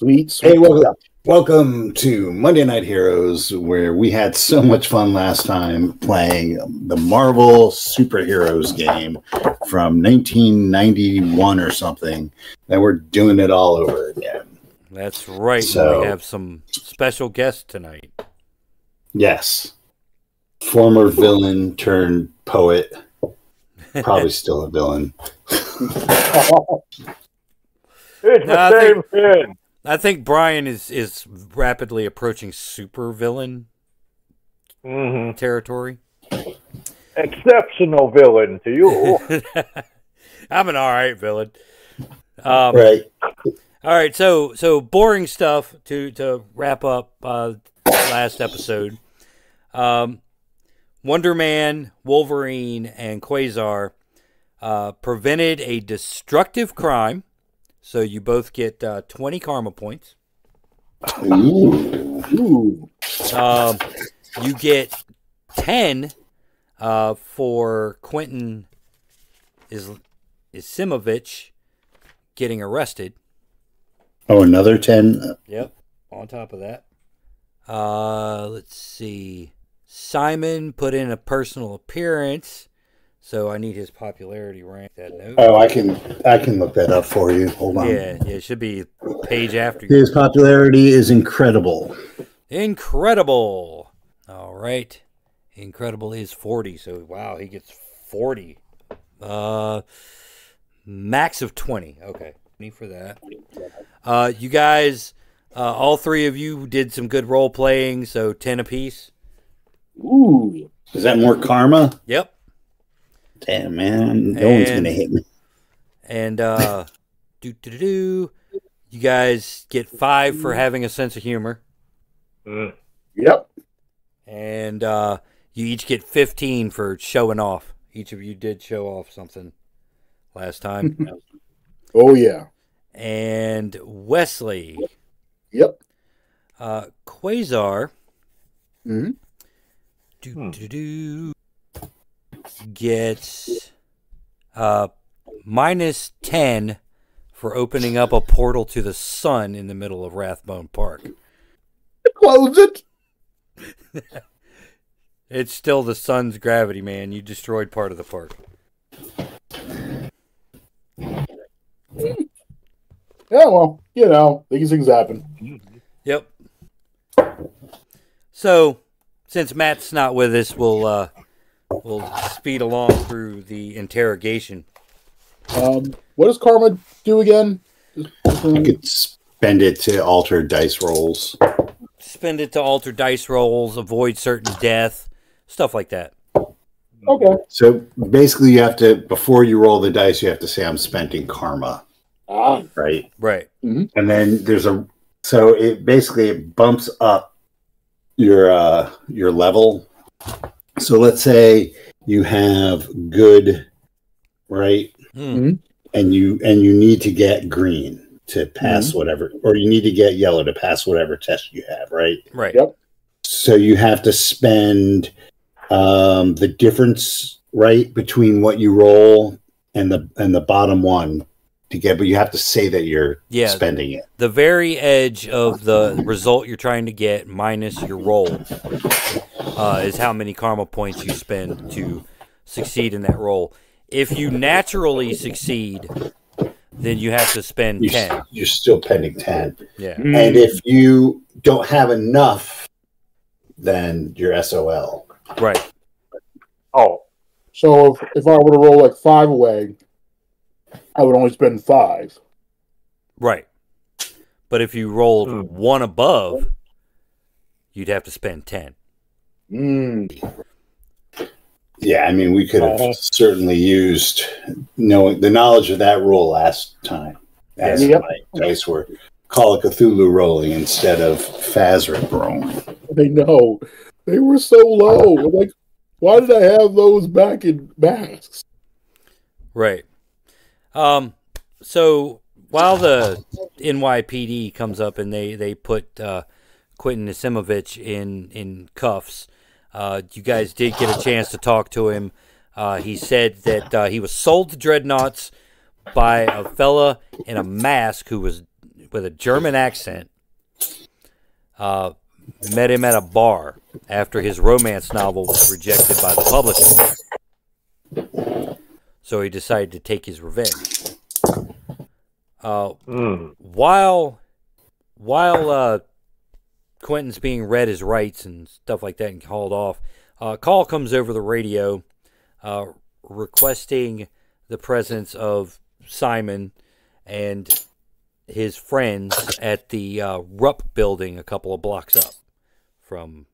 And. Sweet, sweet. Hey, welcome, welcome to Monday Night Heroes, where we had so much fun last time playing the Marvel Superheroes game from 1991 or something, and we're doing it all over again. That's right. So- we have some special guests tonight. Yes. Former villain turned poet. Probably still a villain. It's No, I the same think- thing. I think Brian is is rapidly approaching super villain hmm territory. Exceptional villain to you. I'm an all right villain. Um, Right. All right, so so boring stuff to to wrap up uh, last episode. Um, Wonder Man, Wolverine, and Quasar uh, prevented a destructive crime, so you both get uh, twenty karma points. Ooh. Ooh. Um, you get ten uh, for Quentin is Isimovich getting arrested. Oh, another 10. Yep. On top of that, uh, let's see. Simon put in a personal appearance, so I need his popularity rank. That note. Oh, I can I can look that up for you. Hold on. yeah, yeah, it should be page after. His popularity is incredible. Incredible. All right, incredible is forty. So wow, he gets forty. Uh, max of twenty. Okay, me for that. Uh, you guys, uh, all three of you did some good role playing, so ten apiece. Ooh. Is that more karma? Yep. Damn, man. No one's going to hit me. And uh do do do do. You guys get five for having a sense of humor. Mm. Yep. And uh you each get fifteen for showing off. Each of you did show off something last time. Oh yeah. and Wesley, Yep. uh Quasar hmm do Hmm. do do gets uh minus ten for opening up a portal to the sun in the middle of Rathbone Park. Close it. It's still the sun's gravity, man. You destroyed part of the park. Yeah. Well, you know, these things happen. Yep. So, since Matt's not with us, we'll uh, we'll speed along through the interrogation. Um, what does karma do again? Just- just You remind me. could spend it to alter dice rolls. Spend it to alter dice rolls, avoid certain death, stuff like that. Okay. So basically, you have to, before you roll the dice, you have to say, I'm spending karma, Ah. right? Right. And then there's a, so it basically it bumps up your, uh, your level. So let's say you have good, right? Hmm. And you, and you need to get green to pass whatever, or you need to get yellow to pass whatever test you have, right? Right. Yep. So you have to spend um, the difference right between what you roll and the and the bottom one to get, but you have to say that you're Yeah. spending it. The very edge of the result you're trying to get minus your roll uh, is how many karma points you spend to succeed in that roll. If you naturally succeed, then you have to spend You, 10. you're still pending ten, Yeah. and if you don't have enough, then you're SOL. Right. Oh, So if, if I were to roll like five away, I would only spend five. Right. But if you rolled Hmm. one above, you'd have to spend 10. Mm. Yeah, I mean, we could have Uh-huh. certainly used knowing the knowledge of that rule last time. As Yep. my dice were Call of Cthulhu rolling instead of FASERIP rolling. I know. They were so low. Like, why did I have those back in masks? Right. Um. So while the NYPD comes up and they they put uh, Quentin Nasimovich in in cuffs, uh, you guys did get a chance to talk to him. Uh, he said that uh, he was sold to dreadnoughts by a fella in a mask who was with a German accent. Uh, met him at a bar after his romance novel was rejected by the publisher. So he decided to take his revenge. Uh, Mm. while while uh, Quentin's being read his rights and stuff like that and called off, uh, a call comes over the radio uh, requesting the presence of Simon and his friends at the uh, Rupp building a couple of blocks up from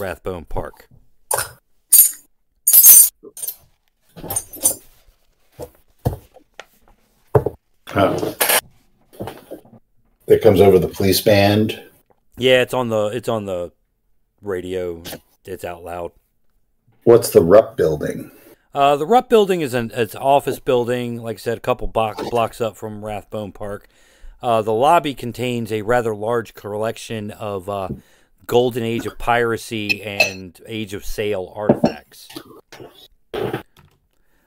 Rathbone Park. Oh. That comes over the police band. Yeah, it's on the it's on the radio. It's out loud. What's the Rupp building? Uh, the Rupp building is an it's office building, like I said, a couple block, blocks up from Rathbone Park. Uh, the lobby contains a rather large collection of uh, Golden Age of piracy and Age of Sail artifacts.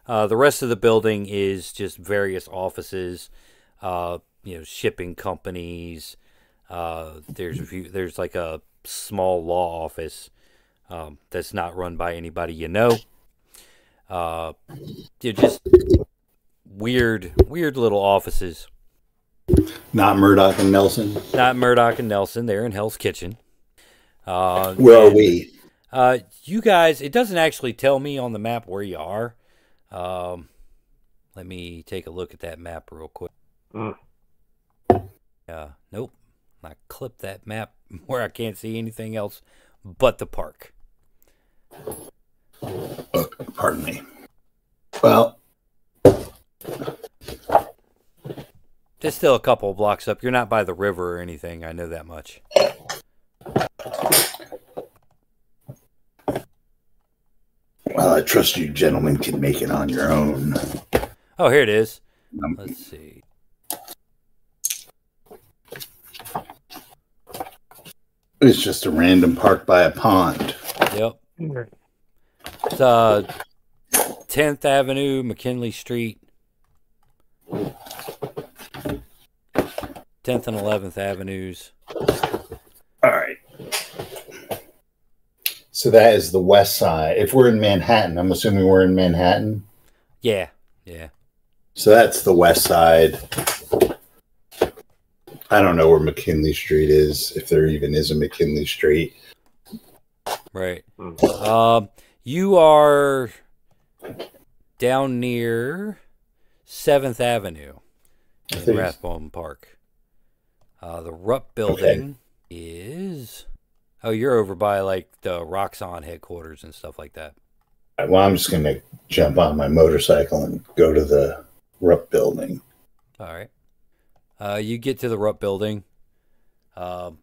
Uh, the rest of the building is just various offices, uh, you know, shipping companies. Uh, there's a few, there's like a small law office um, that's not run by anybody you know uh, just weird, weird little offices. Not Murdock and Nelson. Not Murdock and Nelson. They're in Hell's Kitchen. Uh, Where are and, we? Uh, you guys, it doesn't actually tell me on the map where you are. Um, let me take a look at that map real quick. Mm. Uh, nope. I clip that map where I can't see anything else but the park. Pardon me. Well, It's still a couple of blocks up. You're not by the river or anything. I know that much. Well, I trust you gentlemen can make it on your own. Oh, here it is. Um, Let's see. It's just a random park by a pond. Yep. It's uh, 10th Avenue, McKinley Street. 10th and 11th Avenues. All right. So that is the west side. If we're in Manhattan, I'm assuming we're in Manhattan. Yeah, yeah. So that's the west side. I don't know where McKinley Street is, if there even is a McKinley Street. Right. Mm. Um, you are down near 7th Avenue in Rathbone Park. Uh, the Rupp building is. Oh, you're over by like the Roxxon headquarters and stuff like that. Well, I'm just going to jump on my motorcycle and go to the Rupp building. All right. Uh, you get to the Rupp building. Um,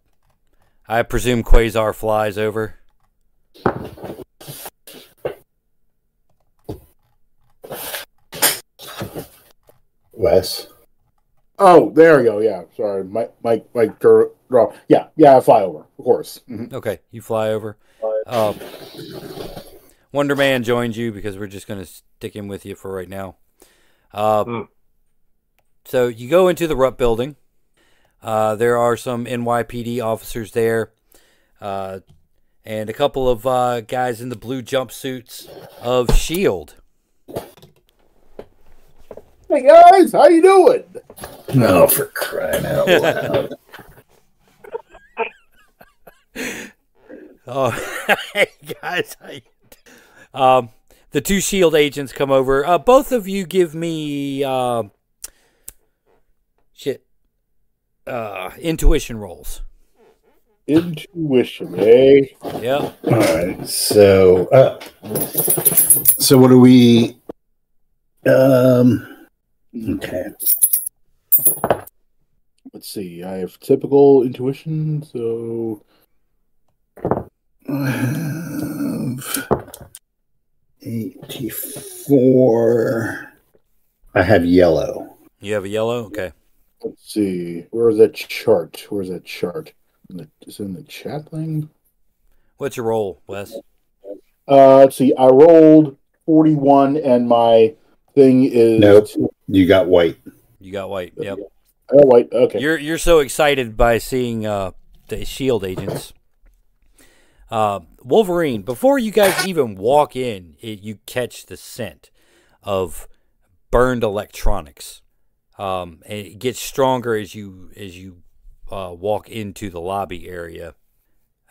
I presume Quasar flies over. Wes? Oh, there we go. Yeah, sorry, Mike, Mike, Mike, draw. Yeah, yeah, I fly over, of course. Mhm. Okay, you fly over. Um, Wonder Man joins you because we're just going to stick him with you for right now. Uh, Hmm. So you go into the Rupp building. Uh, there are some NYPD officers there, uh, and a couple of uh, guys in the blue jumpsuits of Shield. Hey guys, how you doing? No, for crying out loud. Oh, hey guys. Um, the two shield agents come over. Uh, both of you give me uh, shit uh, intuition rolls. Intuition, eh? Yeah. All right. So, uh, so what do we? Um. Okay. Let's see. I have typical intuition, so have eighty-four. I have yellow. You have a yellow. Okay. let's see. Where's that chart? Where's that chart? In the, is it in the chat thing? What's your roll, Wes? Uh, let's see. I rolled forty-one, and my thing is Nope. You got white. You got white. Yep. Oh, wait. Okay. You're you're so excited by seeing uh, the Shield agents. Uh, Wolverine, before you guys even walk in, it, you catch the scent of burned electronics. Um, and it gets stronger as you as you uh, walk into the lobby area,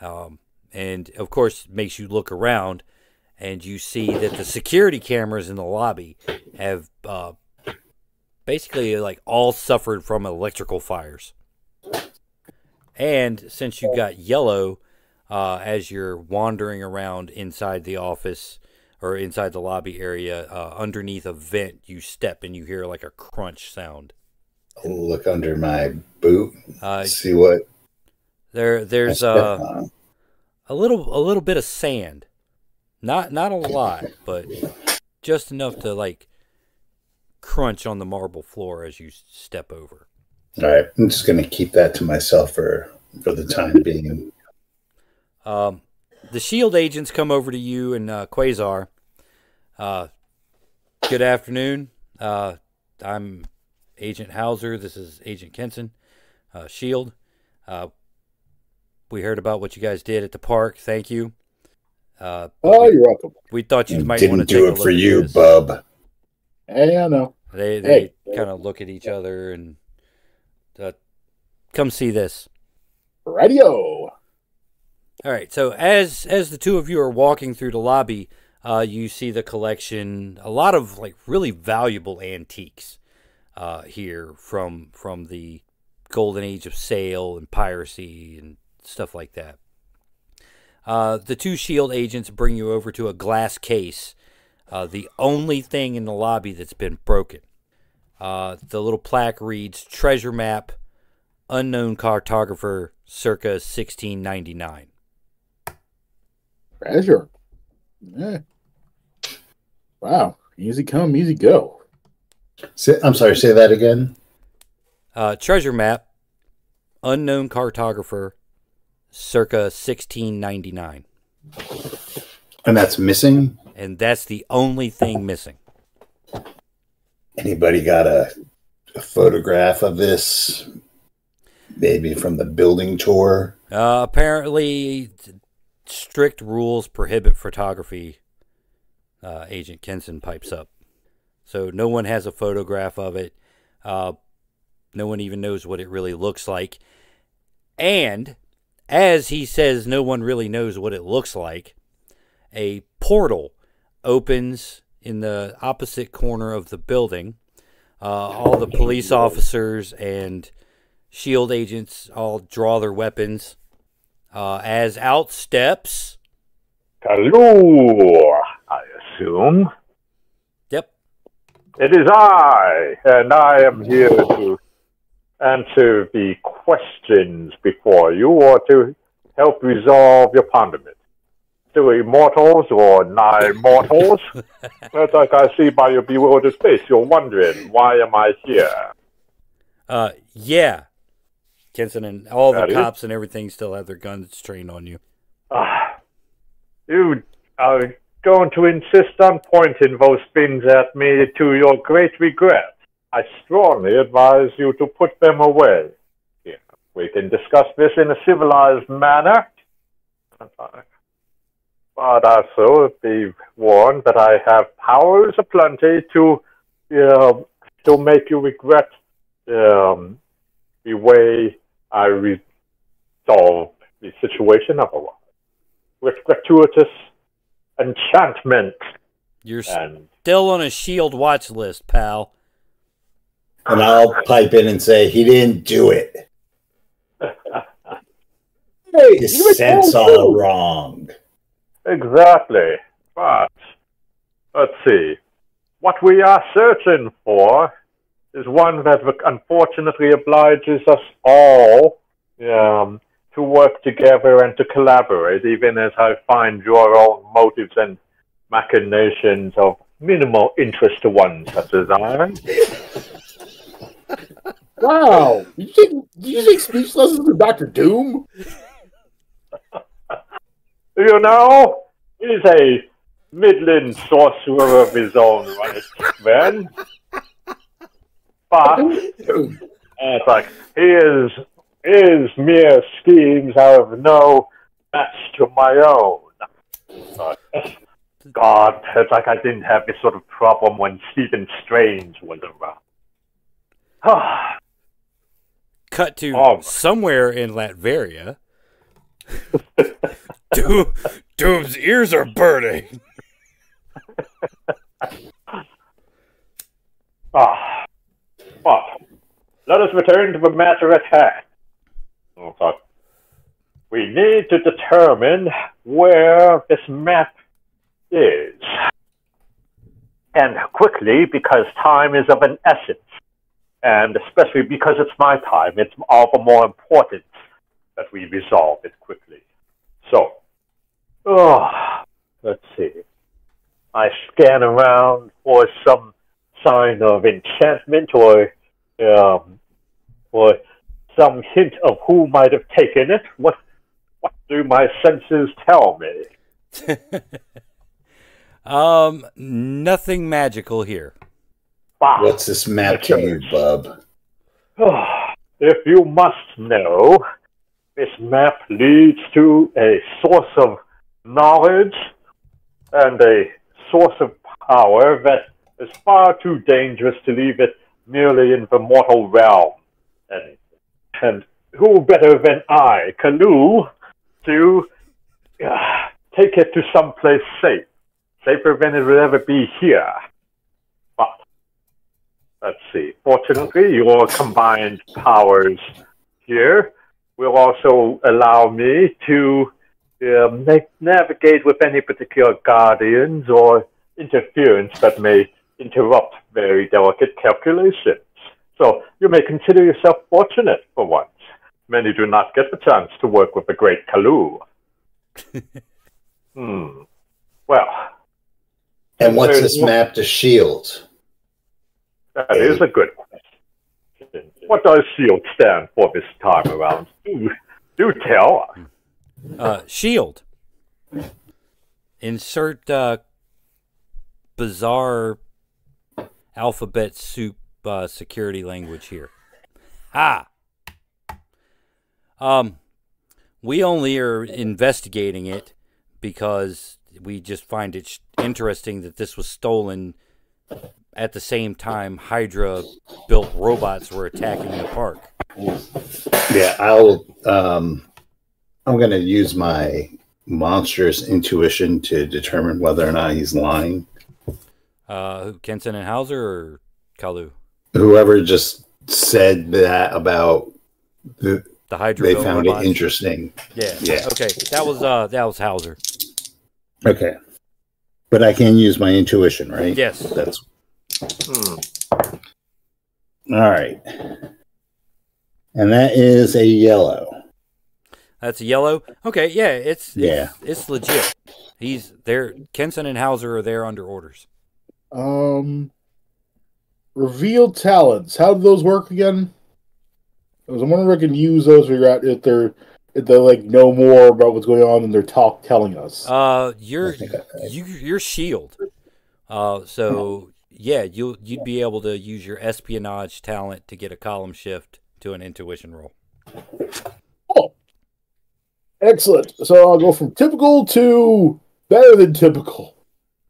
um, and of course makes you look around, and you see that the security cameras in the lobby have uh, basically like all suffered from electrical fires. And since you got yellow uh, as you're wandering around inside the office or inside the lobby area, uh, underneath a vent, you step and you hear like a crunch sound. I'll look under my boot. Uh, see what there, there's step uh, a little, a little bit of sand, not not a lot, but just enough to like crunch on the marble floor as you step over. All right, I'm just gonna keep that to myself for for the time being. Um, the shield agents come over to you and uh, Quasar. Uh, good afternoon. Uh, I'm Agent Hauser. This is Agent Kenson. Uh, shield. Uh, we heard about what you guys did at the park. Thank you. Uh, oh, you're welcome. we thought you might want to do take it look for you, this. bub. Hey, I know. They they Hey. kind of look at each other and uh, come see this. Radio. All right. So as as the two of you are walking through the lobby, uh, you see the collection, a lot of like really valuable antiques uh, here from from the golden age of sail and piracy and stuff like that. Uh, the two shield agents bring you over to a glass case, uh, the only thing in the lobby that's been broken. Uh, the little plaque reads "Treasure Map, Unknown Cartographer, circa 1699." Treasure. Yeah. Wow. Easy come, easy go. Say, I'm sorry. Say that again. Uh, treasure map, unknown cartographer, circa 1699. And that's missing. And that's the only thing missing. Anybody got a, a photograph of this? Maybe from the building tour. Uh, apparently, t- strict rules prohibit photography, uh, Agent Kenson pipes up. So no one has a photograph of it. Uh, no one even knows what it really looks like. And as he says, no one really knows what it looks like, a portal opens in the opposite corner of the building. Uh, all the police officers and shield agents all draw their weapons. Uh, as out steps, Kaluu, I assume. yep, It is I, and I am here to answer the questions before you or to help resolve your predicament. To immortals or nigh mortals, but like I see by your bewildered face, you're wondering, why am I here? uh, yeah. Kenson and all the That is- cops and everything still have their guns trained on you. Ah, I'm going to insist on pointing those things at me to your great regret. I strongly advise you to put them away. Yeah, we can discuss this in a civilized manner. But also be warned that I have powers aplenty to uh, to make you regret um, the way I resolve the situation otherwise. With gratuitous enchantment You're and still on a shield watch list, pal. And I'll pipe in and say he didn't do it. Hey, His you were sense all wrong. Exactly. But let's see. What we are searching for is one that unfortunately obliges us all um, to work together and to collaborate, even as I find your own motives and machinations of minimal interest to one such as I. Wow. Did you take, you take speech lessons from Doctor Doom? You know, he's a midland sorcerer of his own right, man. But and it's like his his mere schemes have no match to my own. Uh, God, it's like I didn't have this sort of problem when Stephen Strange was around. Cut to Oh. somewhere in Latveria. Doom, Doom's ears are burning. Ah, but let us return to the matter at hand. Oh, okay. We need to determine where this map is. And quickly, because time is of an essence. And especially because it's my time, it's all the more important that we resolve it quickly. So, oh, let's see. I scan around for some sign of enchantment or um, or some hint of who might have taken it. What what do my senses tell me? Um, nothing magical here. Bah, What's this map to you, bub? if you must know, this map leads to a source of knowledge and a source of power that is far too dangerous to leave it merely in the mortal realm. And, and who better than I, Kaluu, to uh, take it to someplace safe, safer than it will ever be here. But let's see. Fortunately, your combined powers here will also allow me to uh, make, navigate with any particular guardians or interference that may interrupt very delicate calculations. So you may consider yourself fortunate for once. Many do not get the chance to work with the great Kaluu. hmm. Well, And what's this map to shield? that is a good question. What does SHIELD stand for this time around? Do, do tell. Uh, shield. Insert uh, bizarre alphabet soup uh, security language here. Ha. Um, we only are investigating it because we just find it interesting that this was stolen at the same time Hydra built robots were attacking the park. Yeah, I'll. Um, I'm going to use my monstrous intuition to determine whether or not he's lying. Uh, who, Kenson and Hauser or Kaluu? Whoever just said that about the, The Hydra. they found robots? it interesting. Yeah. Yeah. Okay. That was uh that was Hauser. Okay, but I can use my intuition, right? Yes. That's Hmm. all right. And that is a yellow. That's a yellow. Okay, yeah, it's Yeah. it's, it's legit. He's there Kenson and Hauser are there under orders. Um, revealed talents. How do those work again? Because I was wondering if I can use those. Figure out if they're if they like know more about what's going on than they're talk telling us. Uh you're I think I- you you're shield. Uh so yeah, you'll you'd be able to use your espionage talent to get a column shift to an intuition roll. Oh, excellent. So I'll go from typical to better than typical.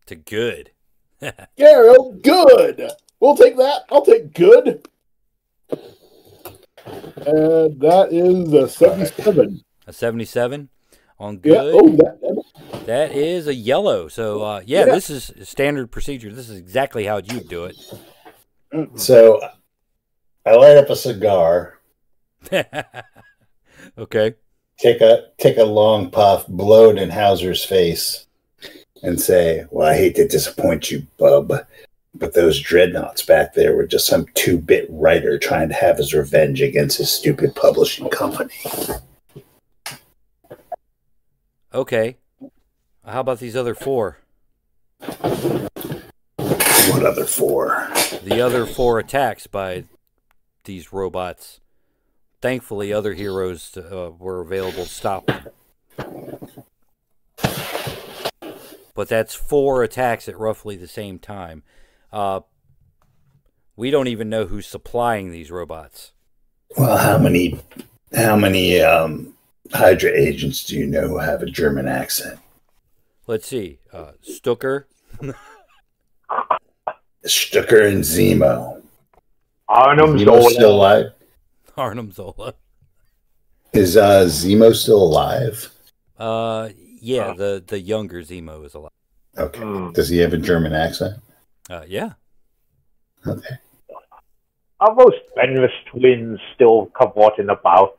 To good. Yeah, good. We'll take that. I'll take good. And that is a seventy-seven. A 77 on Yeah. good. Oh, that, that- That is a yellow. So uh yeah, Yeah. this is standard procedure. This is exactly how you'd do it. So I light up a cigar, okay. take a take a long puff, blow it in Hauser's face, and say, "Well, I hate to disappoint you, bub, but those dreadnoughts back there were just some two-bit writer trying to have his revenge against his stupid publishing company." Okay. How about these other four? What other four? The other four attacks by these robots. Thankfully, other heroes uh, were available to stop them. But that's four attacks at roughly the same time. Uh, We don't even know who's supplying these robots. Well, how many how many um, Hydra agents do you know who have a German accent? Let's see. Uh, Strucker. Strucker and Zemo. Arnim Zemo Zola. still alive? Arnim Zola. Is uh, Zemo still alive? Uh, yeah, Oh. the the younger Zemo is alive. Okay. Hmm. Does he have a German accent? Uh, yeah. Okay. Are those Fenris twins still cavorting about?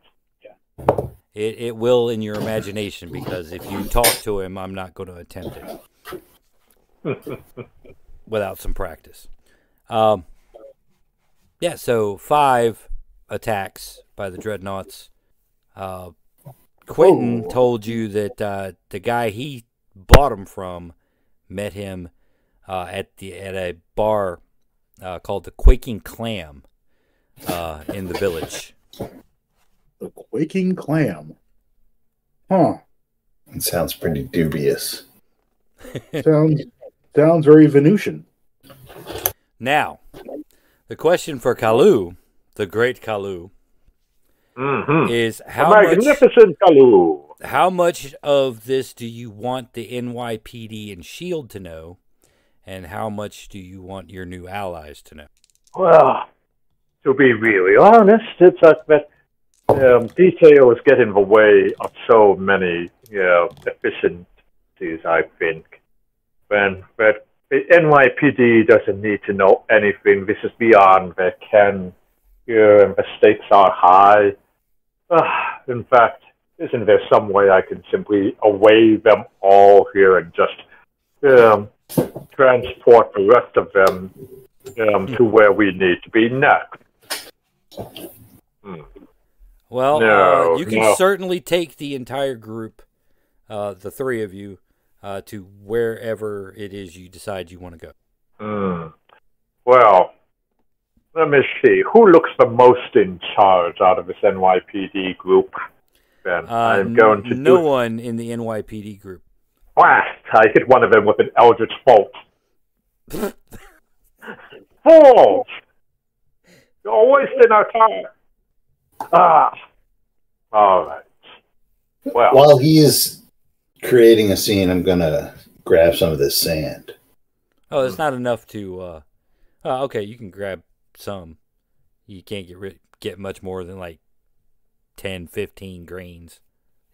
It it will in your imagination because if you talk to him, I'm not going to attempt it without some practice. Um, yeah. So five attacks by the dreadnoughts. Uh, Quentin Oh. told you that uh, the guy he bought him from met him uh, at the at a bar uh, called the Quaking Clam uh, in the village. The Quaking Clam. Huh. It sounds pretty dubious. Sounds sounds very Venusian. Now, the question for Kaluu, the great Kaluu, Mm-hmm. is how much Kaluu. how much of this do you want the NYPD and Shield to know, and how much do you want your new allies to know? Well, to be really honest, it's like that um, details get in the way of so many you know, efficiencies, I think. When that the NYPD doesn't need to know anything, this is beyond their ken here, and the stakes are high. Ah, in fact, isn't there some way I can simply away them all here and just um, transport the rest of them um, to where we need to be next? Well, No, uh, you can no. certainly take the entire group, uh, the three of you, uh, to wherever it is you decide you want to go. Hmm. Well, let me see. Who looks the most in charge out of this NYPD group? Then Uh, I'm going to no do one in the NYPD group. blast. I hit one of them with an Eldritch Bolt. Fools! You're wasting our time. Ah. All right. Well, While he is creating a scene, I'm gonna grab some of this sand. Oh, it's not enough to. Uh, uh, okay, you can grab some. You can't get rid, get much more than like 10, 15 grains.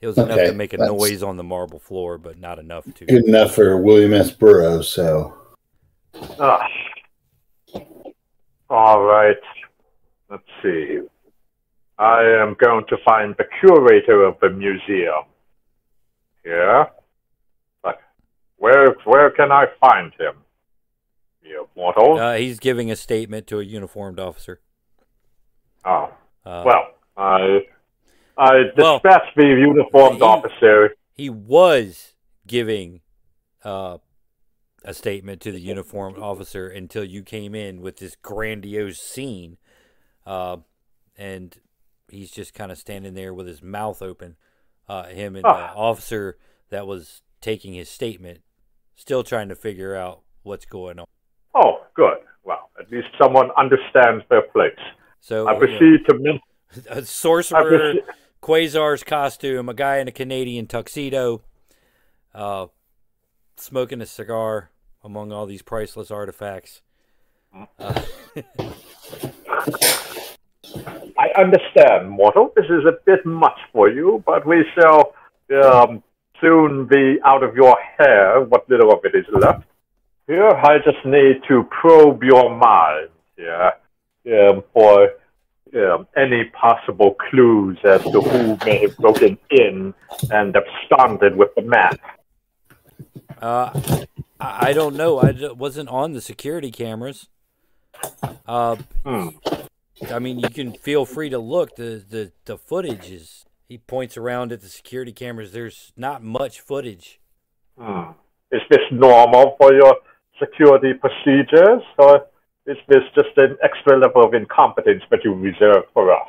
It was enough to make a noise on the marble floor, but not enough to. Good enough for William S. Burroughs. So Ah. All right. Let's see. I am going to find the curator of the museum. Yeah? But where where can I find him? You mortal? Uh, he's giving a statement to a uniformed officer. oh. Uh, Well, I I Well, dispatched the uniformed he- officer. he was giving uh, a statement to the uniformed officer until you came in with this grandiose scene, uh, and he's just kind of standing there with his mouth open. Uh, him and the Ah. officer that was taking his statement, still trying to figure out what's going on. Good. Well, at least someone understands their place. So I proceed to min- a sorcerer, proceed- Quasar's costume, a guy in a Canadian tuxedo, uh, smoking a cigar among all these priceless artifacts. Uh, I understand, mortal. This is a bit much for you, but we shall um, soon be out of your hair, what little of it is left. Here, I just need to probe your mind here um, for um, any possible clues as to who may have broken in and absconded with the map. uh, I I don't know. I wasn't on the security cameras. Uh, Hmm. I mean, you can feel free to look. The, the the footage is. He points around at the security cameras. There's not much footage. Hmm. Is this normal for your security procedures, or is this just an extra level of incompetence that you reserve for us?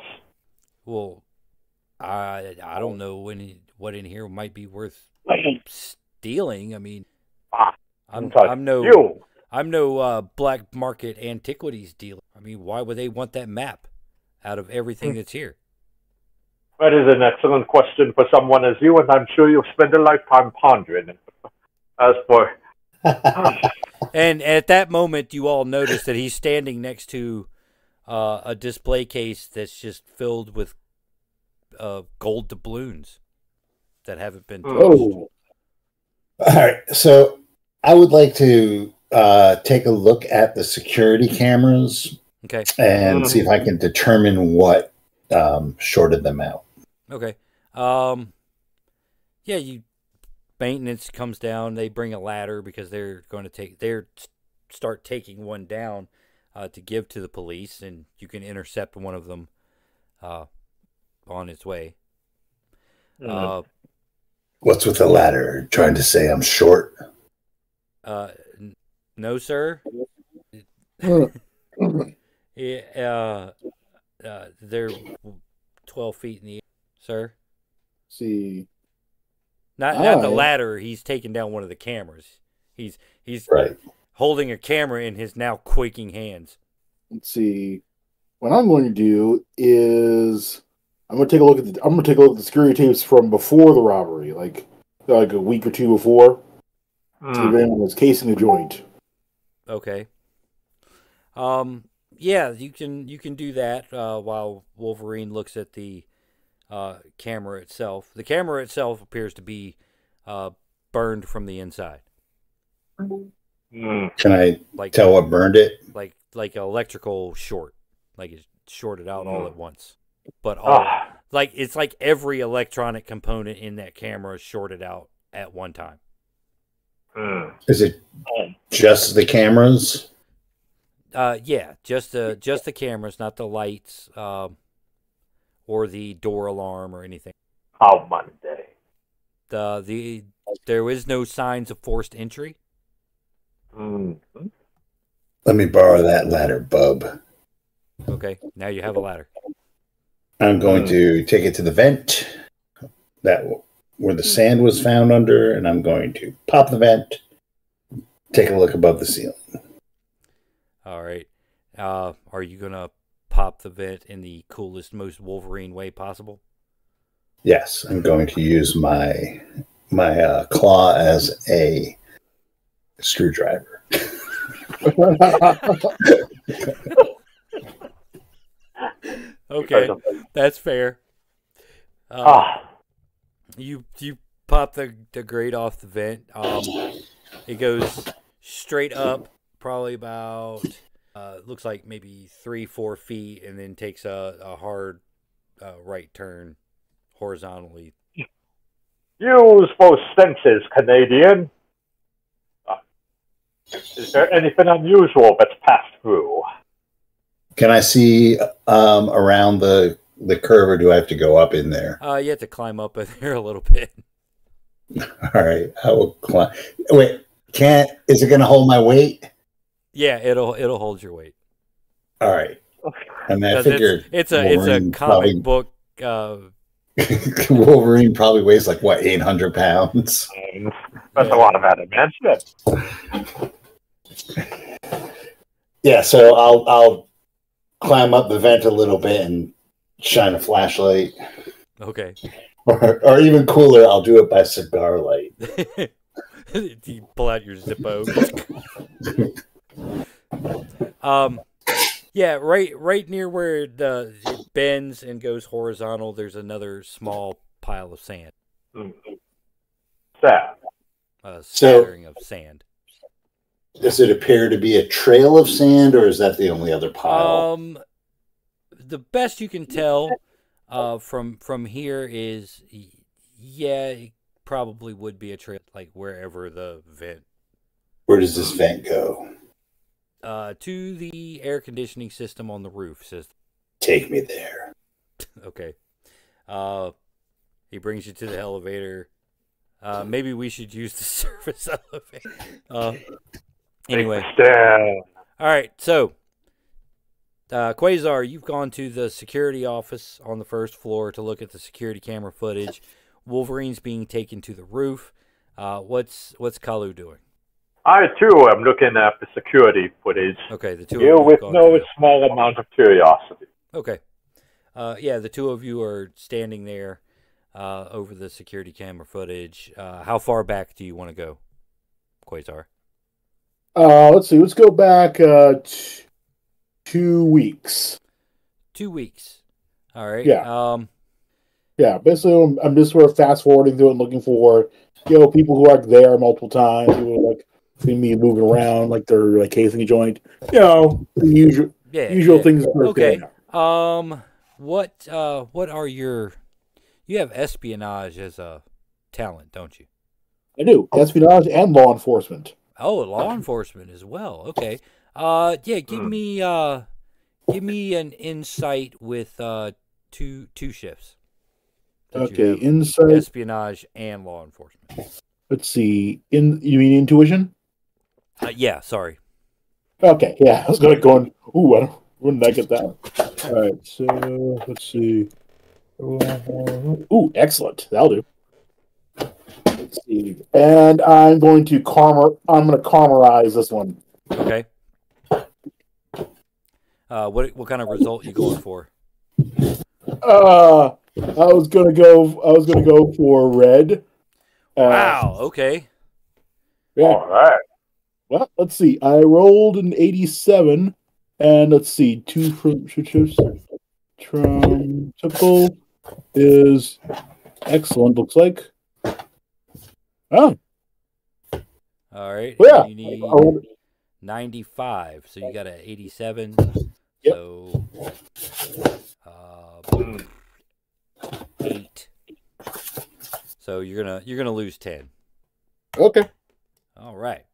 Well, I I don't know when what in here might be worth stealing. I mean, Ah, I'm. I'm no You, I'm no uh, black market antiquities dealer. I mean, why would they want that map out of everything that's here? That is an excellent question for someone as you, and I'm sure you'll spend a lifetime pondering it. As for And at that moment, you all notice that he's standing next to uh, a display case that's just filled with uh, gold doubloons that haven't been touched. Oh, All right. So I would like to uh, take a look at the security cameras Okay. and see if I can determine what um, shorted them out. Okay. Um, yeah, you maintenance comes down. They bring a ladder because they're going to take they're start taking one down uh, to give to the police, and you can intercept one of them uh, on its way. Uh, What's with the ladder? Trying to say I'm short? uh, n- no, sir. Yeah, uh, uh, they're twelve feet in the air, sir. see. Not not the Oh. ladder. He's taking down one of the cameras. He's he's Right. holding a camera in his now quaking hands. Let's see. What I'm going to do is I'm going to take a look at the I'm going to take a look at the security tapes from before the robbery, like like a week or two before. See if Hmm. anyone was casing the joint. Okay. Um. Yeah, you can you can do that uh, while Wolverine looks at the uh, camera itself. The camera itself appears to be uh, burned from the inside, Hmm. Can I like tell what burned it? like like an electrical short, like it's shorted out all at once. But all Ah, like it's like every electronic component in that camera is shorted out at one time. hmm. Is it just the cameras? Uh, yeah, just the just the cameras, not the lights, um, or the door alarm or anything. How Monday? The the there is no signs of forced entry. Hmm. Let me borrow that ladder, bub. Okay, now you have a ladder. I'm going to take it to the vent that where the sand was found under, and I'm going to pop the vent, take a look above the ceiling. All right. Uh, are you gonna pop the vent in the coolest, most Wolverine way possible? Yes, I'm going to use my my uh, claw as a screwdriver. Okay, that's fair. Uh, Ah, you you pop the the grate off the vent. Um, it goes straight up, probably about uh, looks like maybe three four feet, and then takes a a hard uh, right turn horizontally. use both senses, Canadian. Ah. Is there anything unusual that's passed through? Can I see um, around the the curve, or do I have to go up in there? Uh, you have to climb up in there a little bit. All right, I will climb. Wait, can't? Is it going to hold my weight? Yeah, it'll it'll hold your weight. All right. I mean, I 'Cause it's, it's a it's a comic probably- book. Uh, Wolverine probably weighs like what, eight hundred pounds? That's a lot of adamantium. Yeah, so I'll I'll climb up the vent a little bit and shine a flashlight, okay. or, or even cooler, I'll do it by cigar light. you pull out your Zippo. um, yeah, right, right near where the it bends and goes horizontal. There's another small pile of sand, Hmm. Sad. a So- of sand. Does it appear to be a trail of sand, or is that the only other pile? Um, the best you can tell, uh, from from here is, yeah, it probably would be a trail, like wherever the vent Where does this vent go? Uh, to the air conditioning system on the roof. Says Take me there. okay. Uh, he brings you to the elevator. Uh, maybe we should use the service elevator. Uh, anyway, Stand. all right. So, uh, Quasar, you've gone to the security office on the first floor to look at the security camera footage. Wolverine's being taken to the roof. Uh, what's what's Kaluu doing? I too am looking at the security footage Okay, the two here of you. with no through. small amount of curiosity. Okay. Uh, yeah, the two of you are standing there uh, over the security camera footage. Uh, how far back do you want to go, Quasar? Uh, let's see. Let's go back uh, t- two weeks. Two weeks. All right. Yeah. Um. Yeah, basically, I'm, I'm just sort of fast forwarding through it and looking for, you know, people who are there multiple times, people who, like see me moving around like they're like casing a joint. You know, the usual Yeah. usual yeah. things. Okay. Um. What? Uh. What are your? You have espionage as a talent, don't you? I do espionage and law enforcement. Oh, law enforcement as well. Okay. Uh. Yeah. Give me. Uh. Give me an insight with uh two two shifts. Okay, insight. espionage and law enforcement. Let's see. In you mean intuition? Uh, yeah, sorry. Okay, yeah, I was gonna go on. Ooh, I don't, when did I get that? All right, so let's see. Ooh, excellent. That'll do. Let's see. And I'm going to karma. I'm going to karmarize this one. Okay. Uh, what what kind of result you going for? Uh, I was gonna go. I was gonna go for red. Uh, Wow. Okay. Yeah. All right. Well, let's see. I rolled an 87, and let's see. Two from chips. From typical is excellent. Looks like. Oh, All right. yeah. You need 95. So you got an 87. Yep. So uh, eight. So you're gonna you're gonna lose 10. okay. All right.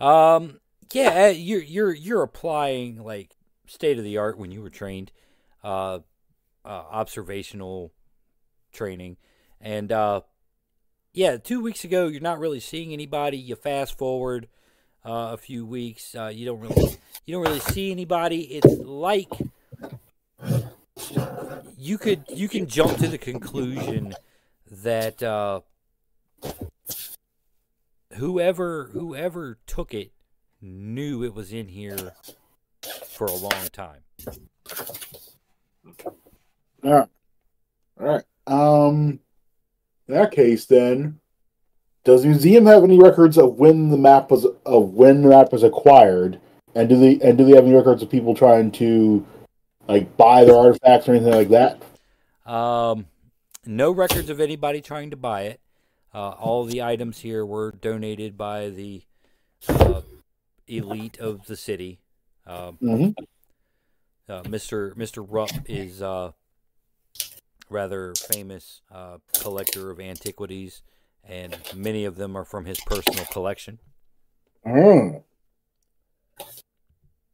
Um. Yeah. uh, You're you're you're applying like state of the art when you were trained, uh, uh, observational training, and uh, yeah. Two weeks ago, you're not really seeing anybody. You fast forward uh, a few weeks, uh, you don't really you don't really see anybody. It's like you could you can jump to the conclusion that uh, whoever whoever took it knew it was in here for a long time. All right. All right. Um, in that case, then, does the museum have any records of when the map was of when the map was acquired, and do they and do they have any records of people trying to like buy their artifacts or anything like that? Um, no records of anybody trying to buy it. Uh, all the items here were donated by the uh, elite of the city. Um, Mm-hmm. uh, Mr. Mr. Rupp is uh, rather famous uh, collector of antiquities, and many of them are from his personal collection. Oh.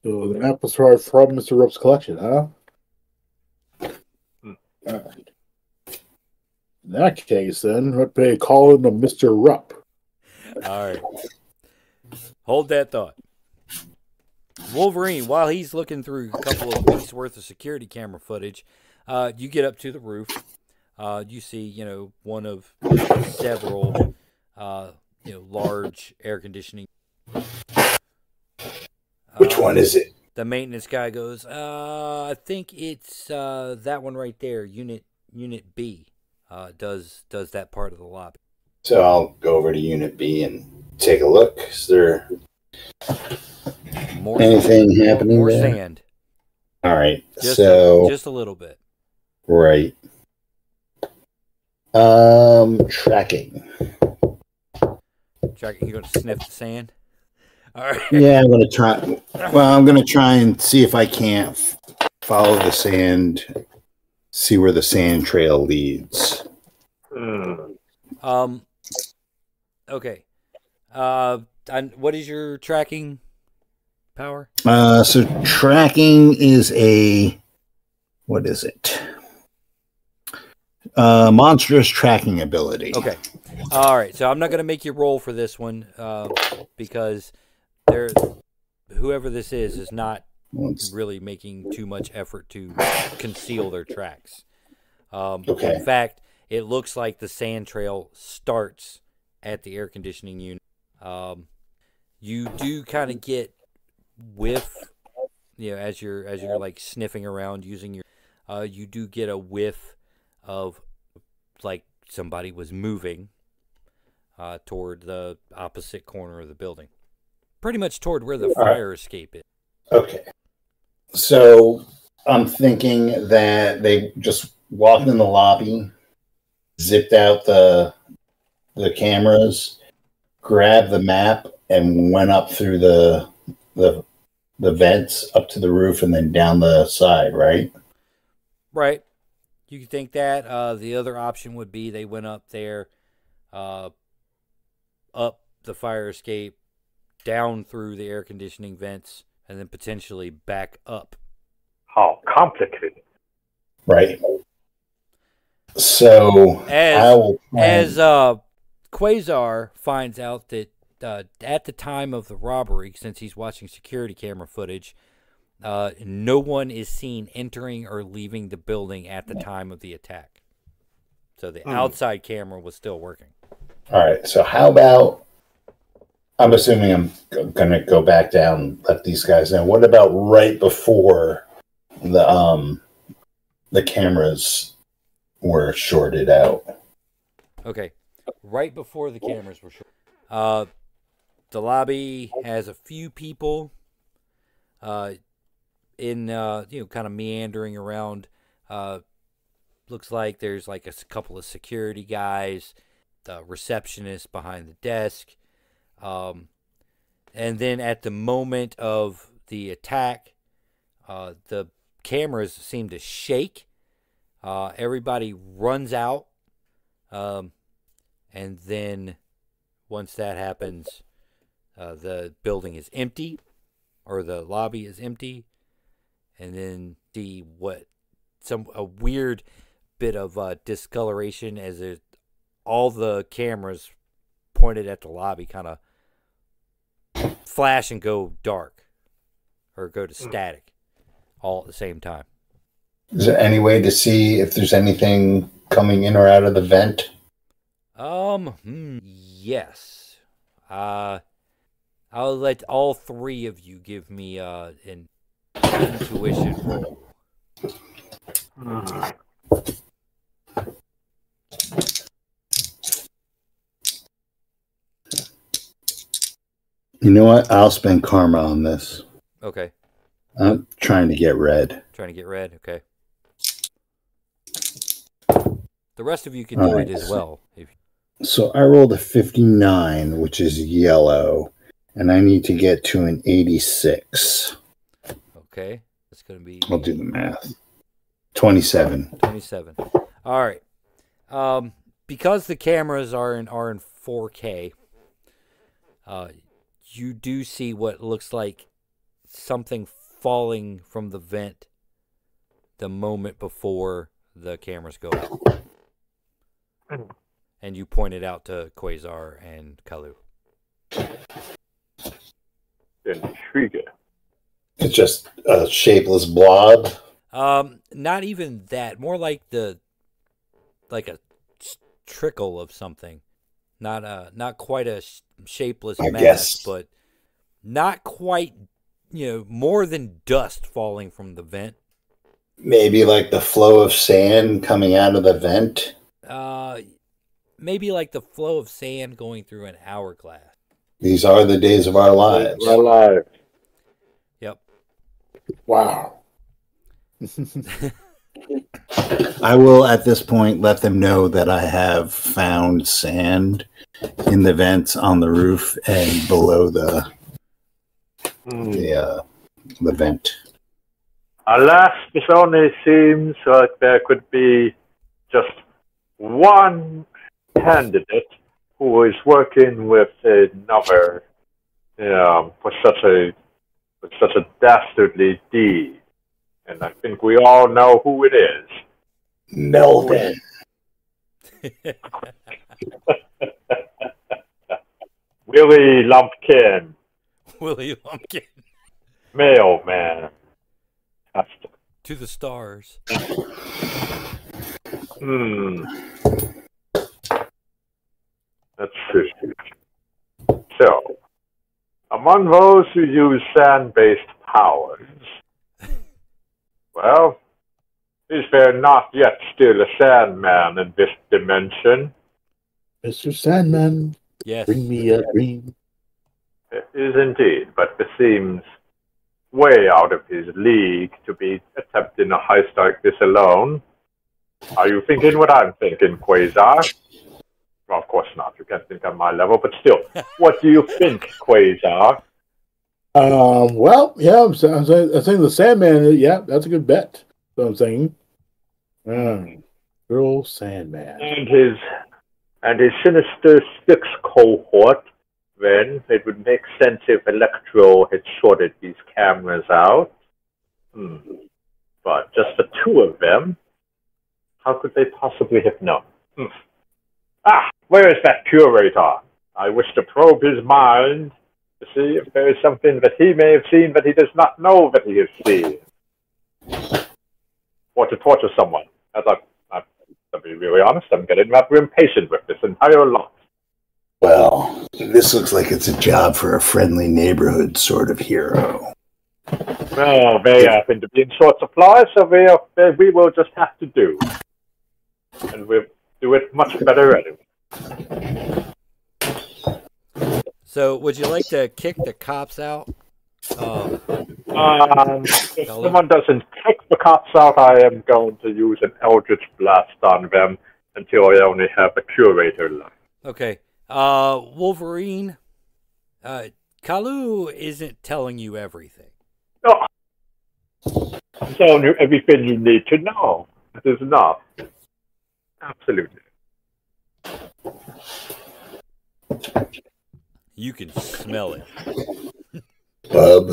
So the map was from from Mr. Rupp's collection, huh? Hmm. All right. In that case, then, what they call him a Mr. Rupp? All right, hold that thought. Wolverine, while he's looking through a couple of weeks worth of security camera footage, uh, you get up to the roof. Uh, you see, you know, one of several, uh, you know, large air conditioning. Which Uh, one is it? The maintenance guy goes, uh, I think it's uh, that one right there, unit unit B. Uh, does does that part of the lobby? So I'll go over to Unit B and take a look. Is there More anything happening more there? sand, All right. just so just a little bit. right. Um, tracking. Tracking. you gonna sniff the sand? All right. Yeah, I'm gonna try. Well, I'm gonna try and see if I can't follow the sand. See where the sand trail leads. Hmm. Um. Okay. Uh, and what is your tracking power? Uh, so tracking is a what is it? Uh, monstrous tracking ability. Okay. All right. So I'm not gonna make you roll for this one, uh, because there, whoever this is, is not really making too much effort to conceal their tracks. Um, Okay. In fact, it looks like the sand trail starts at the air conditioning unit. Um, you do kind of get whiff, you know, as you're as you're like sniffing around using your, uh, you do get a whiff of like somebody was moving uh, toward the opposite corner of the building, pretty much toward where the fire escape is. Okay. So I'm thinking that they just walked in the lobby, zipped out the the cameras, grabbed the map, and went up through the the the vents up to the roof and then down the side, right? Right. You could think that. Uh, the other option would be they went up there, uh, up the fire escape, down through the air conditioning vents, and then potentially back up. How complicated. Right. So I As will as uh, Quasar finds out that uh, at the time of the robbery, since he's watching security camera footage, uh, no one is seen entering or leaving the building at the time of the attack. So the outside camera was still working. All right. So how about? I'm assuming I'm g- gonna go back down. Let these guys know. What about right before the um the cameras were shorted out? Okay. Right before the cameras were shorted. Uh, the lobby has a few people uh, in, uh, you know, kind of meandering around. Uh, looks like there's like a couple of security guys, the receptionist behind the desk. Um, and then at the moment of the attack, uh, the cameras seem to shake. Uh, everybody runs out. Um, and then once that happens, uh, the building is empty, or the lobby is empty, and then see what some a weird bit of uh, discoloration as it, all the cameras pointed at the lobby kind of flash and go dark, or go to static, all at the same time. Is there any way to see if there's anything coming in or out of the vent? Um, hmm, yes. Uh, I'll let all three of you give me uh an intuition roll. You know what? I'll spend karma on this. Okay, I'm trying to get red. trying to get red. Okay. The rest of you can do Alright. it as well. So I rolled a 59, which is yellow, and I need to get to an 86. okay, that's gonna be I'll do the math. 27. 27. All right. Um, because the cameras are in are in 4K, uh, you do see what looks like something falling from the vent the moment before the cameras go out. And you point it out to Quasar and Kaluu. Intriguing. It's just a shapeless blob. Um, not even that. More like the, like a trickle of something. Not a, not quite a sh- shapeless I mass, guess. but not quite. You know, more than dust falling from the vent. Maybe like the flow of sand coming out of the vent. Uh, maybe like the flow of sand going through an hourglass. These are the days of our lives. Alive. Yep. Wow. I will at this point let them know that I have found sand in the vents on the roof and below the Hmm. the, uh, the vent. Alas, it only seems like there could be just one candidate who is working with another um, for such a for such a dastardly deed, and I think we all know who it is. Melvin. Willie Lumpkin, Willie Lumpkin mailman. That's the- to the stars. Hmm. Let's see. So, Among those who use sand based powers, well, is there not yet still a Sandman in this dimension? Mr. Sandman, Yes. bring me a dream. It is indeed, but it seems way out of his league to be attempting a heist like this alone. Are you thinking what I'm thinking, Quasar? Well, of course not. You can't think on my level, but still, what do you think, Quasar? Um, well, yeah, I'm, I'm, saying, I'm saying the Sandman, yeah, that's a good bet. So I'm saying. Mm, girl Sandman. And his and his Sinister Six cohort, then it would make sense if Electro had sorted these cameras out. Hmm. But just the two of them, how could they possibly have known? Hmm. Ah, where is that curator? I wish to probe his mind to see if there is something that he may have seen that he does not know that he has seen. Or to torture someone. As I, to be really honest, I'm getting rather impatient with this entire lot. Well, this looks like it's a job for a friendly neighborhood sort of hero. Well, they happen to be in short supply, so we, are, they, we will just have to do. And we'll do it much better anyway. So, would you like to kick the cops out? Um, Um, if someone doesn't kick the cops out, I am going to use an Eldritch Blast on them until I only have a curator left. okay. Uh, Wolverine. Uh, Kaluu isn't telling you everything. No. I'm telling you everything you need to know. Is enough. Absolutely. You can smell it. Bub,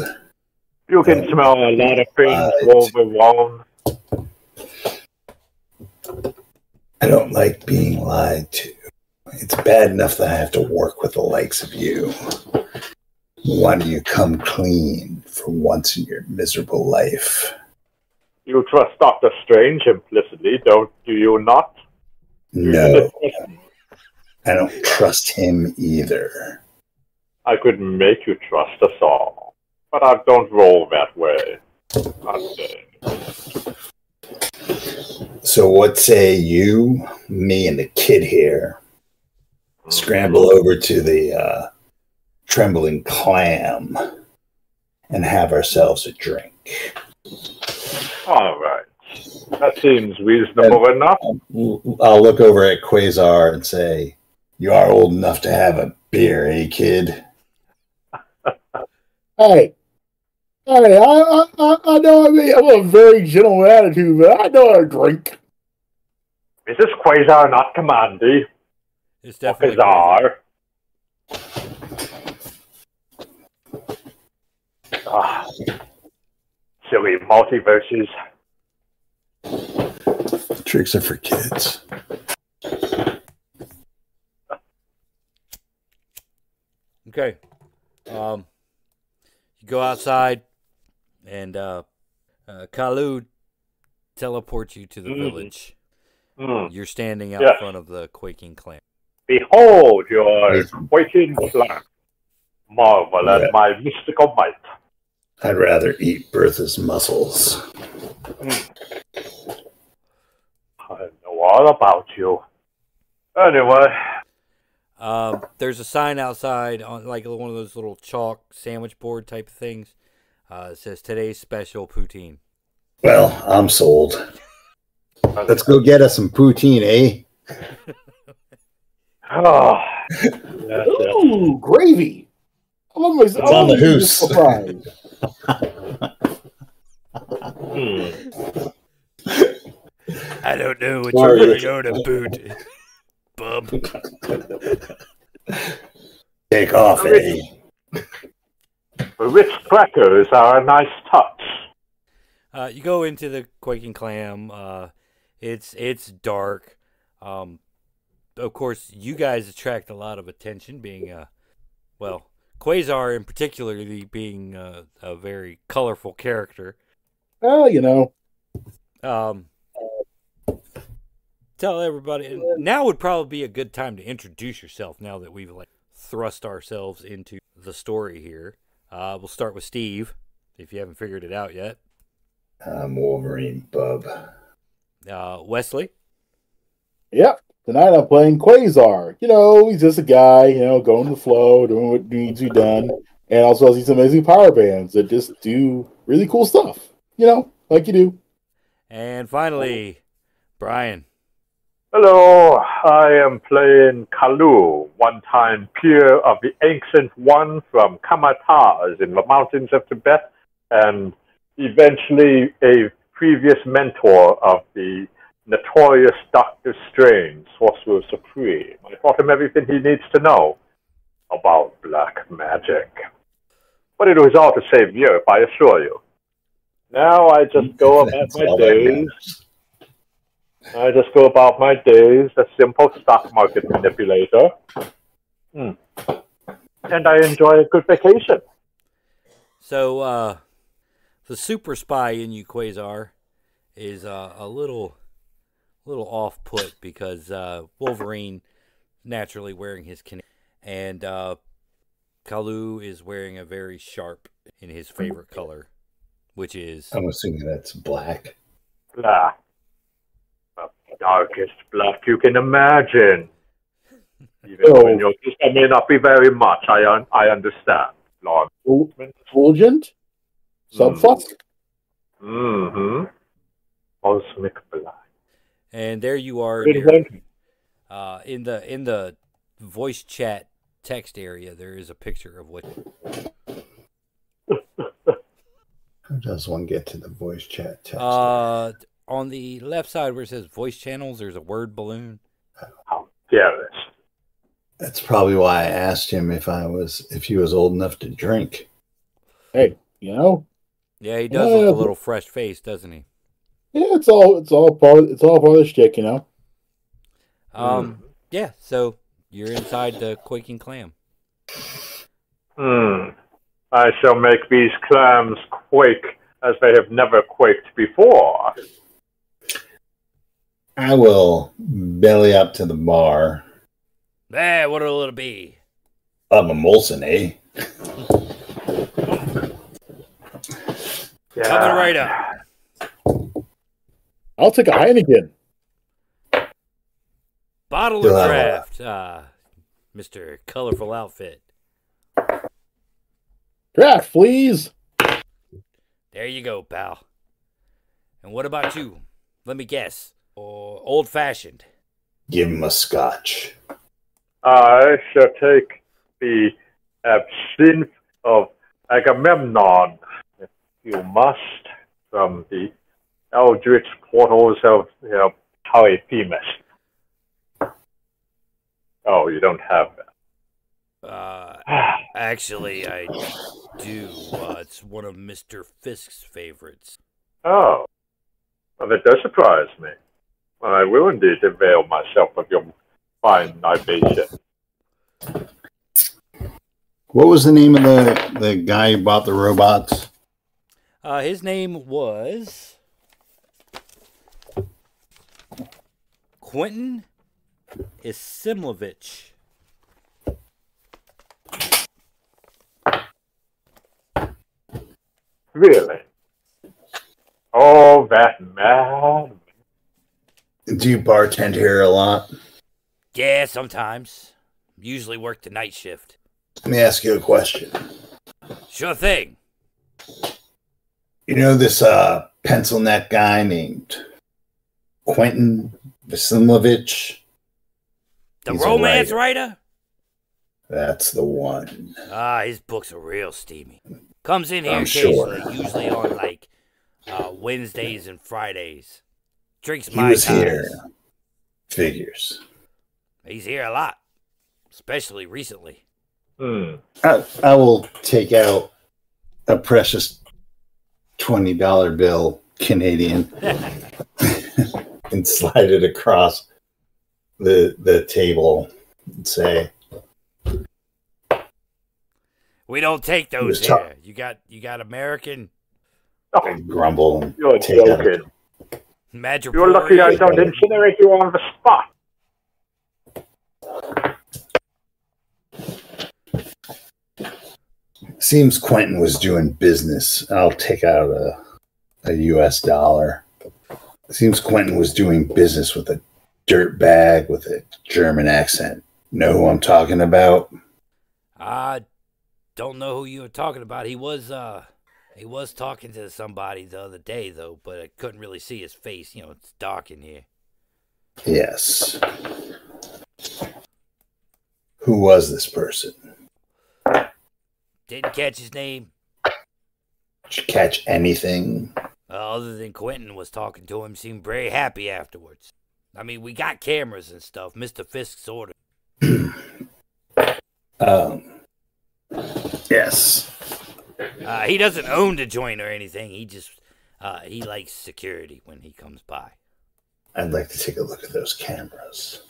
You can uh, smell a lot of things, uh, Right. Wolverine. I don't like being lied to. It's bad enough that I have to work with the likes of you. Why don't you come clean for once in your miserable life? You trust Doctor Strange implicitly, don't do you not? No, I don't trust him either. I could make you trust us all, but I don't roll that way. Not today. So, what say you, me, and the kid here scramble over to the uh, trembling clam and have ourselves a drink? All right. That seems reasonable enough. I'll look over at Quasar and say, You are old enough to have a beer, eh, kid? Hey, hey, I, I, I, I know I mean, I have a very gentle attitude, but I know I to drink. Is this Quasar not Commandy? It's definitely Quasar? Ah, silly multiverses. Tricks are for kids. Okay. Um, you go outside, and uh, uh, Kaluu teleports you to the Mhm. village. Hmm. You're standing out Yes. front of the quaking clam. Behold your quaking clam. Marvel Yeah. at my mystical might. I'd rather eat Bertha's muscles. I know all about you. Anyway, Um, there's a sign outside on like one of those little chalk sandwich board type of things. Uh, says today's special poutine. Well, I'm sold. Let's go get us some poutine, eh? oh, yes, yes. Ooh, gravy. I'm almost, It's on the I'm hoose. surprised. Hmm. I don't know what Sorry. you're going on boot, bub. Take off, eh? The rich crackers are a nice touch. Uh, you go into the quaking clam. Uh, it's it's dark. Um, of course, you guys attract a lot of attention, being uh, well, Quasar in particularly being uh, a very colorful character. Well, you know, Um, tell everybody now would probably be a good time to introduce yourself. Now that we've like thrust ourselves into the story here. Uh, we'll start with Steve, if you haven't figured it out yet. I'm Wolverine, bub. Uh, Wesley. Yep. Tonight I'm playing Quasar. You know, he's just a guy, you know, going the flow, doing what needs to be done. And also has these amazing power bands that just do really cool stuff. You know, like you do. And finally, Brian. Hello, I am playing Kaluu, one time peer of the Ancient One from Kamar-Taj in the mountains of Tibet, and eventually a previous mentor of the notorious Doctor Strange, Sorcerer Supreme. I taught him everything he needs to know about black magic. But it was all to save Europe, I assure you. Now I just go about my days. Matters. I just go about my days, a simple stock market manipulator. Hmm. And I enjoy a good vacation. So, uh, the super spy in you, Quasar, is uh, a little, little off put because uh, Wolverine naturally wearing his can, and uh, Kaluu is wearing a very sharp in his favorite color, which is I'm assuming that's black. Black. The darkest black you can imagine. Even though in your case, I may not be very much. I un- I understand. Lord. Ful- Fulgent? Subflusk? Mm-hmm. Cosmic black. and there you are Good near- one. uh, in the in the voice chat text area. There is a picture of what How does one get to the voice chat text? uh, on the left side where it says voice channels. There's a word balloon. How dare it? That's probably why I asked him if I was if he was old enough to drink. Hey, you know? Yeah, he does Yeah, look a little fresh faced, doesn't he? Yeah, it's all it's all part it's all part of the shtick, you know. Um, yeah. So you're inside the quaking clam. Hmm. I shall make these clams quake as they have never quaked before. I will belly up to the bar Hey, what'll it be? of a Molson, eh? Yeah. Coming right up. I'll take a Heineken. Bottle of have draft. Uh, Mister Colorful Outfit. Draft, please. There you go, pal. And what about you? Let me guess. Or old fashioned. Give him a scotch. I shall take the absinthe of Agamemnon, if you must, from the eldritch portals of you know, Polyphemus. Oh, you don't have Uh, that. actually, I do. Uh, it's one of Mister Fisk's favorites. oh, well, that does surprise me. Well, I will indeed avail myself of your fine libation. What was the name of the the guy who bought the robots? Uh, his name was Quentin Isimlovich. Really? Oh, that man. Do you bartend here a lot? Yeah, sometimes. Usually work the night shift. Let me ask you a question. Sure thing. You know this uh, pencil neck guy named Quentin Vasimovich? The He's romance writer. writer? That's the one. Ah, his books are real steamy. Comes in here I'm occasionally, sure. usually on like uh, Wednesdays and Fridays. Drinks He my was ties. here. Figures. He's here a lot, especially recently. Hmm. I, I will take out a precious twenty dollar bill Canadian and slide it across the the table and say, We don't take those was tough. You got you got American Oh, grumble. and you're take joking. Magic. You're lucky I don't incinerate you on the spot. Seems Quentin was doing business. I'll take out a, a US dollar. Seems Quentin was doing business with a dirt bag with a German accent. Know who I'm talking about? I don't know who you were talking about. He was uh he was talking to somebody the other day though, but I couldn't really see his face. You know, it's dark in here. Yes. Who was this person? Didn't catch his name. Did you catch anything? Uh, other than Quentin was talking to him, seemed very happy afterwards. I mean, we got cameras and stuff. Mr. Fisk's order. Um, yes. Uh, he doesn't own the joint or anything. He just uh, he likes security when he comes by. I'd like to take a look at those cameras.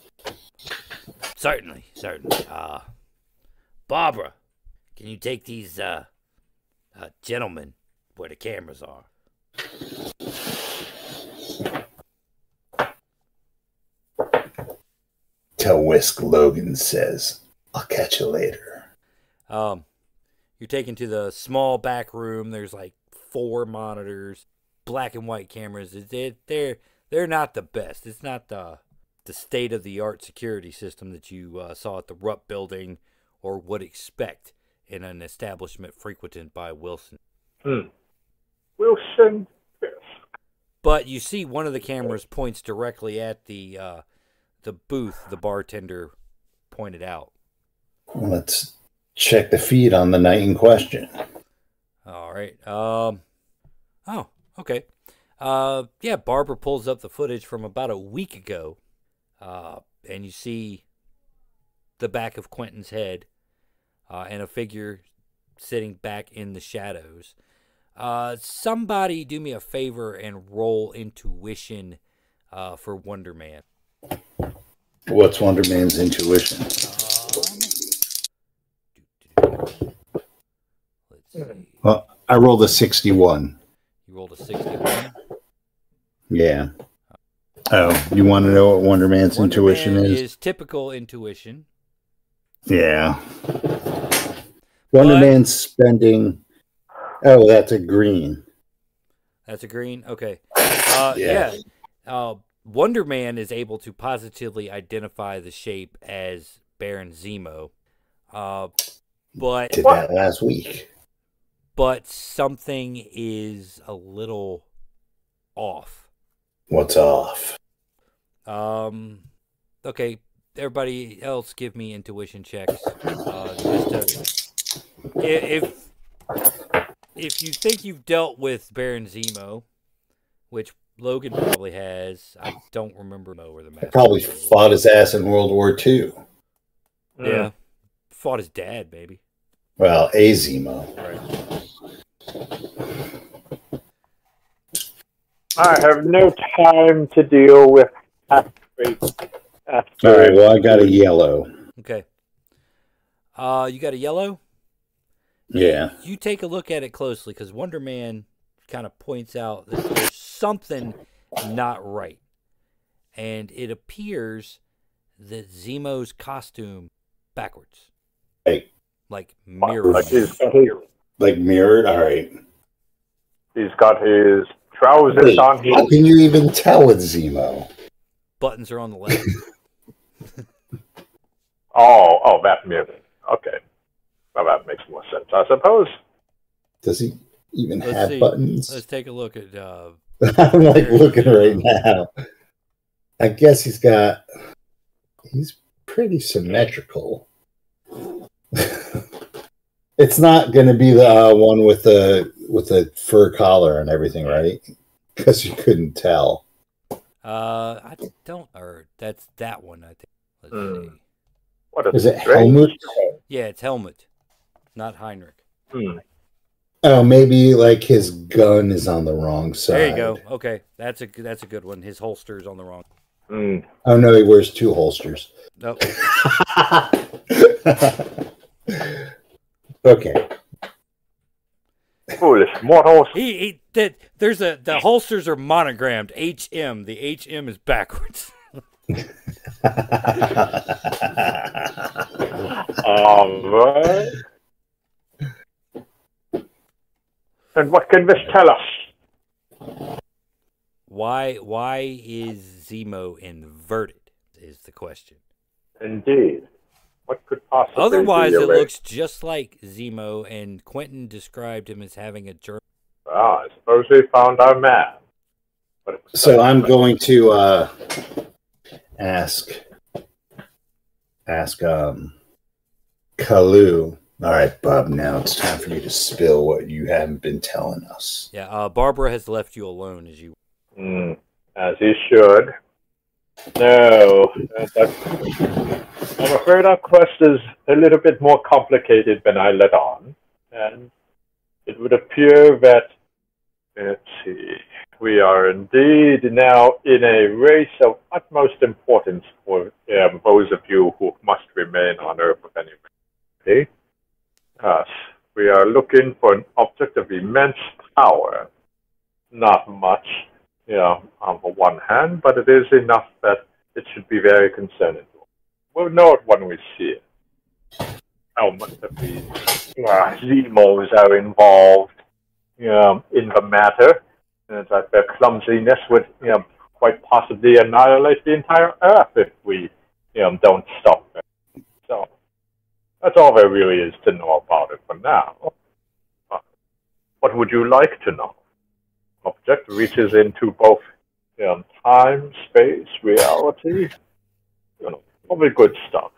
Certainly, certainly. Uh, Barbara, can you take these uh, uh, gentlemen where the cameras are? Tell Whisk Logan says, I'll catch you later. Um, you're taken to the small back room. There's like four monitors, black and white cameras. They, they're they're not the best. It's not the the state of the art security system that you uh, saw at the Rupp building or would expect in an establishment frequented by Wilson. Hmm. Wilson Fisk. But you see, one of the cameras points directly at the uh, the booth the bartender pointed out. Let's check the feed on the night in question. All right. Um. Oh, okay. Uh, yeah. Barbara pulls up the footage from about a week ago, uh, and you see the back of Quentin's head, uh, and a figure sitting back in the shadows. Uh, somebody do me a favor and roll intuition, uh, for Wonder Man. What's Wonder Man's intuition? Um, let's see. Well, I rolled a 61. You rolled a sixty-one. Yeah. Oh, you want to know what Wonder Man's Wonder intuition Man is? typical intuition. Yeah. Wonder But- Man's spending. Oh, that's a green. That's a green. Okay. Uh, Yeah. yeah. Uh, Wonder Man is able to positively identify the shape as Baron Zemo, uh, but Did that last week. But something is a little off. What's off? Um, okay, everybody else, give me intuition checks. Uh, just to, if if you think you've dealt with Baron Zemo, which Logan probably has, I don't remember Mo or the master. Probably fought his ass in World War II. Yeah, fought his dad, maybe. Well, a Zemo. Right. I have no time to deal with asteroid. All right. Well, I got a yellow. Okay. Uh, you got a yellow. Yeah. You take a look at it closely because Wonder Man kind of points out that there's something not right, and it appears that Zemo's costume backwards, Like, like Like mirrors. he's got his, like mirrored. All right. he's got his trousers Wait, on. how His, can you even tell it's Zemo? Buttons are on the left. oh, oh, that mirror. Okay. Well, that makes more sense, I suppose. Does he even Let's have see. buttons? Let's take a look at. Uh, I'm like looking right now. I guess he's got. He's pretty symmetrical. it's not going to be the uh, one with the with the fur collar and everything, right? Because you couldn't tell. uh, I don't. Or that's that one. I think. Let's Hmm. see. What a Is it Helmut? Yeah, it's Helmut, not Heinrich. Hmm. Oh, maybe like his gun is on the wrong side. There you go. Okay, that's a that's a good one. His holster's on the wrong. Hmm. Oh no, he wears two holsters. Nope. okay. Foolish mortals. He, he that there's a the holsters are monogrammed HM. The HM is backwards. All right. And what can this tell us? Why why is Zemo inverted? Is the question. Indeed. What could possibly Otherwise, be it looks just like Zemo, and Quentin described him as having a germ. Ah, I suppose we found our man. But So I'm going to uh, ask ask um Kaluu. All right, Bob. Now it's time for you to spill what you haven't been telling us. Yeah, uh, Barbara has left you alone as you. Hmm, as he should. No, uh, I'm afraid our quest is a little bit more complicated than I let on, and it would appear that, let's see, we are indeed now in a race of utmost importance for um, those of you who must remain on Earth with any reason. Yes, we are looking for an object of immense power. Not much, you know, on the one hand, but it is enough that it should be very concerning. We'll know it when we see it. How much of these uh, Zemos are involved you know, in the matter, and that their clumsiness would you know, quite possibly annihilate the entire Earth if we you know, don't stop them. So, that's all there really is to know about it for now. Uh, What would you like to know? Object reaches into both you know, time, space, reality. You know, probably good stuff.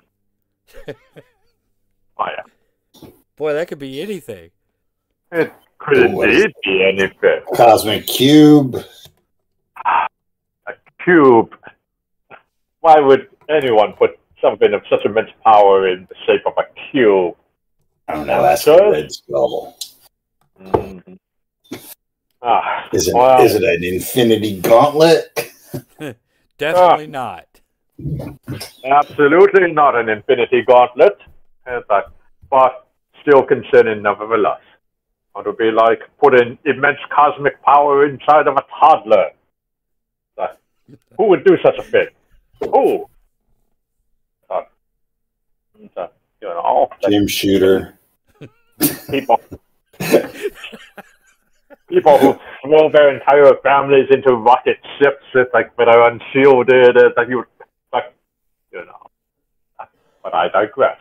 oh yeah, Boy, that could be anything. it could What is indeed be anything. Cosmic cube. A cube. Why would anyone put something of such immense power in the shape of a cube? I don't know. That's Sure. a red skull. Mhm. Ah, Is it? well, Is it an infinity gauntlet? Definitely not. Absolutely not an infinity gauntlet, in but still concerning nevertheless. It would be like putting immense cosmic power inside of a toddler. Who would do such a thing? Who? Uh, you know, that Jim Shooter. people, people who throw their entire families into rocket ships that like that are unshielded, uh, that you like, you know. But I digress.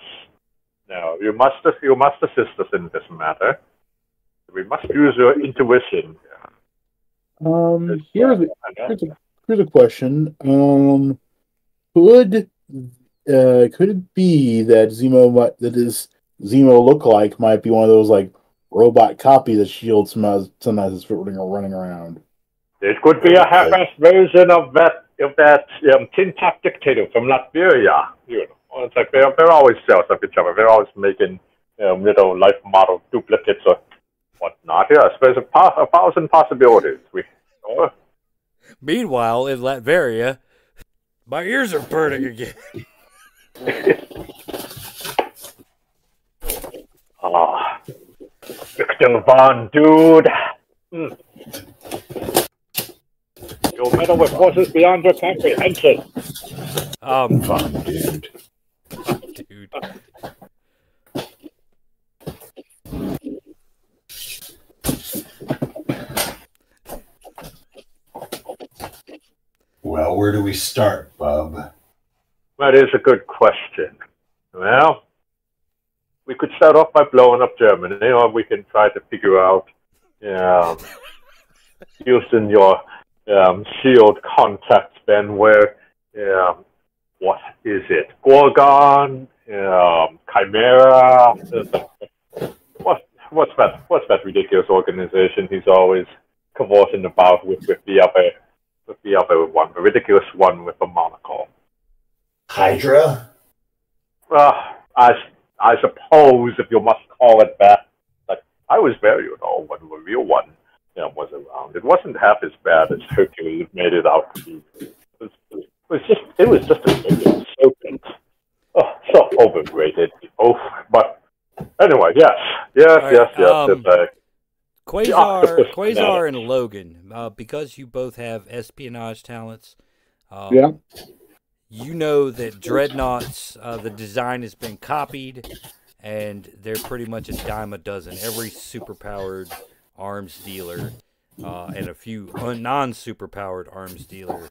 Now you must you must assist us in this matter. We must use your intuition. Um, here's a, here's a, here's a question. Um, could uh, could it be that Zemo might, that his Zemo look like might be one of those like robot copy that Shield sometimes sometimes is running running around? It could be a half-assed version of that of that um, tin top dictator from Latveria. You know, it's like they're they're always jealous of each other. They're always making um, little life model duplicates or whatnot. Yes, there's a, po- a thousand possibilities. We, oh, Meanwhile, in Latveria, my ears are burning again. ah, Victor Von Dude. Hmm. You'll meddle with forces beyond your comprehension. Um, Fun, dude. dude. Well, where do we start, Bub? That is a good question. Well, we could start off by blowing up Germany, or we can try to figure out, um, using your um, shield contacts, then where, um, what is it? Gorgon, um, Chimera. What, what's that? What's that ridiculous organization he's always cavorting about with, with the other, with the other one, the ridiculous one with the monocle. Hydra? Uh, I, I suppose if you must call it that. But I was there, you know, when the real one you know, was around. It wasn't half as bad as Hercules made it out to be. It was, it was just, it was just a ridiculous serpent. Oh, so overrated. Oh, but anyway, yes, yes, All right, yes, yes. um, yes, uh, Quasar, Quasar, fanatic. and Logan, uh, because you both have espionage talents. Um, Yeah. You know that dreadnoughts, uh, the design has been copied, and they're pretty much a dime a dozen. Every superpowered arms dealer uh, and a few non superpowered arms dealer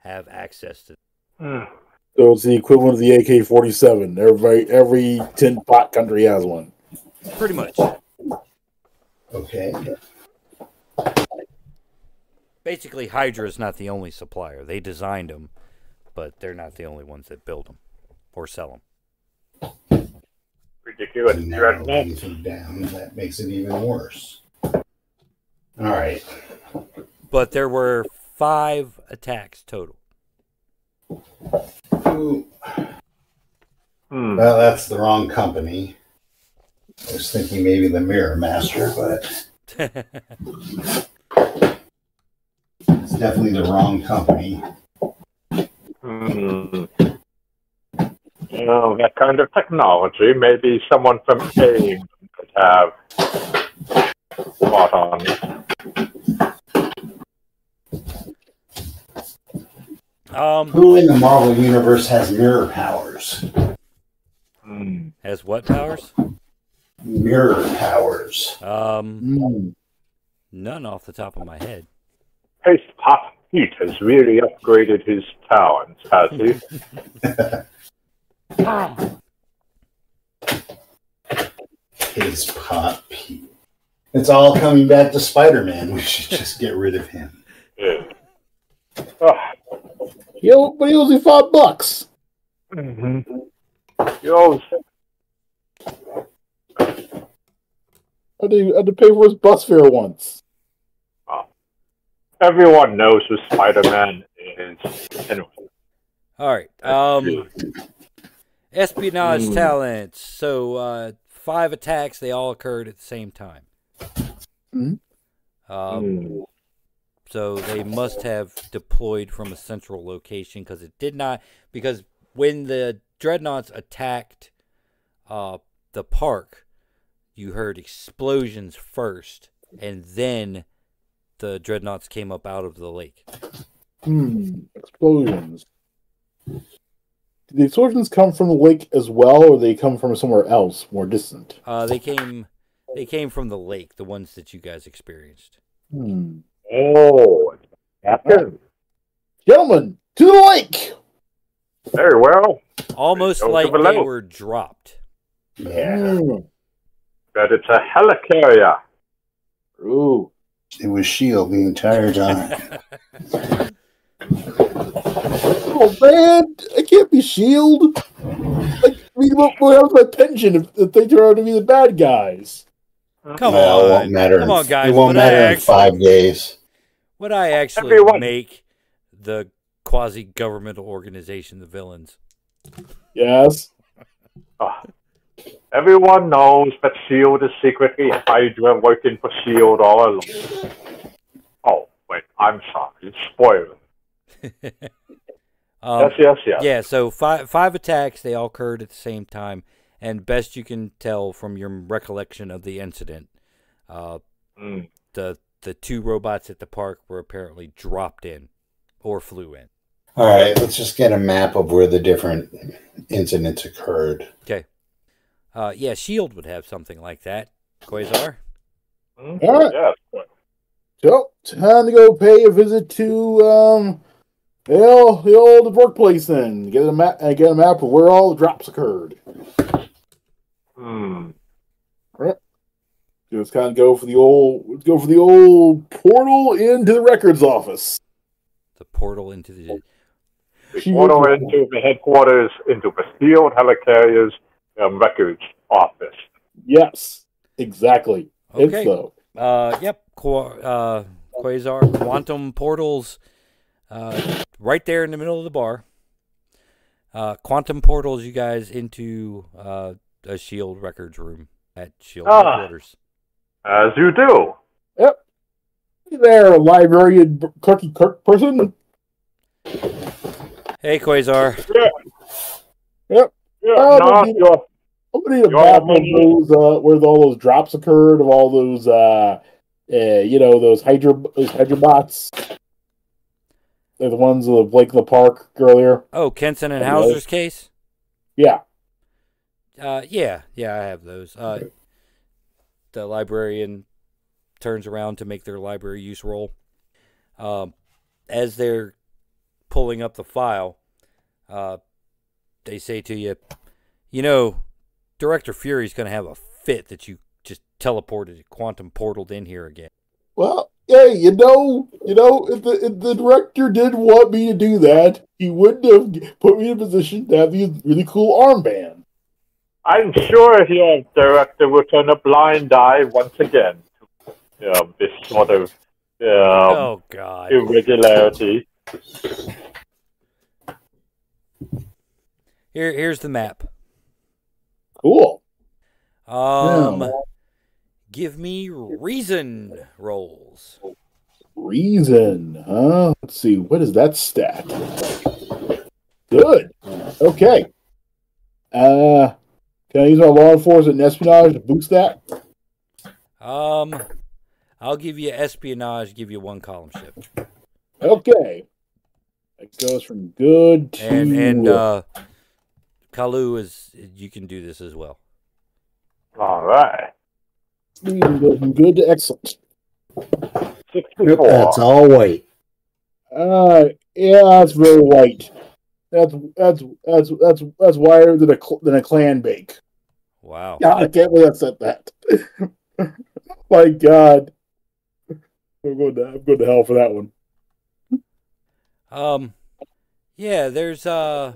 have access to. Hmm. So it's the equivalent of the AK forty seven. Every every tin pot country has one. Pretty much. Okay. Basically, Hydra is not the only supplier. They designed them, but they're not the only ones that build them or sell them. Ridiculous. And now Dreadnought. anything down, that makes it even worse. All right. But there were five attacks total. Ooh, Hmm. Well, that's the wrong company. I was thinking maybe the Mirror Master, but it's definitely the wrong company. Hmm. You know, that kind of technology, maybe someone from AIM could have thought on. um, Who in the Marvel Universe has mirror powers? Hmm. has what powers? Mirror powers. Um, Mm. none off the top of my head. Paste Pot Pete has really upgraded his talents, has he? His pop Pete. It's all coming back to Spider Man. We should just get rid of him. Yeah. Oh, You know, but he only five bucks. Mm-hmm. You know, I had to, I had to pay for his bus fare once. Everyone knows who Spider-Man is. Anyway. All right. Um, espionage Hmm. talents. So uh, five attacks. They all occurred at the same time. Mhm. Um, Hmm. so they must have deployed from a central location because it did not. Because when the dreadnoughts attacked uh, the park, you heard explosions first, and then the dreadnoughts came up out of the lake. Hmm. Explosions. Did the explosions come from the lake as well, or they come from somewhere else, more distant? Uh, they came. They came from the lake, the ones that you guys experienced. Hmm. Oh, Captain. Gentlemen, to the lake! Very well. Almost Go to like they were dropped. Yeah. Hmm. But it's a helicarrier. Ooh. It was Shield the entire time. Oh man, I can't be Shield. Like, I mean, what, what else my pension if, if they turn out to be the bad guys? Come well, it won't matter. Come on, guys. It won't Would matter I in actually- five days. Would I actually Everyone. make the quasi governmental organization the villains? Yes. Ah. Everyone knows that S.H.I.E.L.D. is secretly Hydra working for S.H.I.E.L.D. all along. Oh, wait, I'm sorry. Spoiler. Um, yes, yes, yes. Yeah, so five five attacks, they all occurred at the same time, and best you can tell from your recollection of the incident, uh, Mm. the the two robots at the park were apparently dropped in or flew in. All right, let's just get a map of where the different incidents occurred. Uh, yeah, Shield would have something like that. Quasar. Mm, All right. Yes. So, time to go pay a visit to um, the old, the old workplace. Then get a map. uh, Get a map of where all the drops occurred. Hmm. All right. Just kind of go for the old, go for the old portal into the records office. The portal into the The portal portal. into the headquarters, into the S.H.I.E.L.D. helicarrier's um, records office. Yes, exactly. okay. It's so. Uh, yep. Qua- uh, Quasar quantum portals, uh, right there in the middle of the bar. Uh, quantum portals, you guys into uh, a Shield records room at Shield Ah. headquarters. As you do. Yep. Hey there, librarian cookie clerky clerk person. Hey, Quasar. Yep. Yeah, Oh, not but- your I'm gonna need a map of those uh, where all those drops occurred of all those uh, uh you know those hydra those hydra bots. They're the ones that Blake in the park earlier. Oh, Kenson and Hello. Hauser's case. Yeah. Uh, yeah, yeah, I have those. Uh, the librarian turns around to make their library use roll. Um, as they're pulling up the file, uh, they say to you, "You know, Director Fury's going to have a fit that you just teleported, quantum portaled in here again." Well, hey, you know, you know, if the if the director did want me to do that, he wouldn't have put me in a position to have these really cool armband. I'm sure your director will turn a blind eye once again to um, this sort of um, oh God! irregularity. Here, here's the map. Cool. Um, Yeah. give me reason rolls. Reason, huh? Let's see, what is that stat? Good. Okay. Uh, can I use my law enforcement and espionage to boost that? Um, I'll give you espionage. Give you one column shift, Okay. It goes from good to and and uh, Kaluu is. You can do this as well. All right. Reason goes from good to excellent. Yep, 64. that's all white. Uh, yeah, that's very white. That's that's that's that's that's whiter than a than a clan bake. Wow. God, I can't believe I said that. My God, I'm going to I'm going to hell for that one. Um, yeah. There's uh,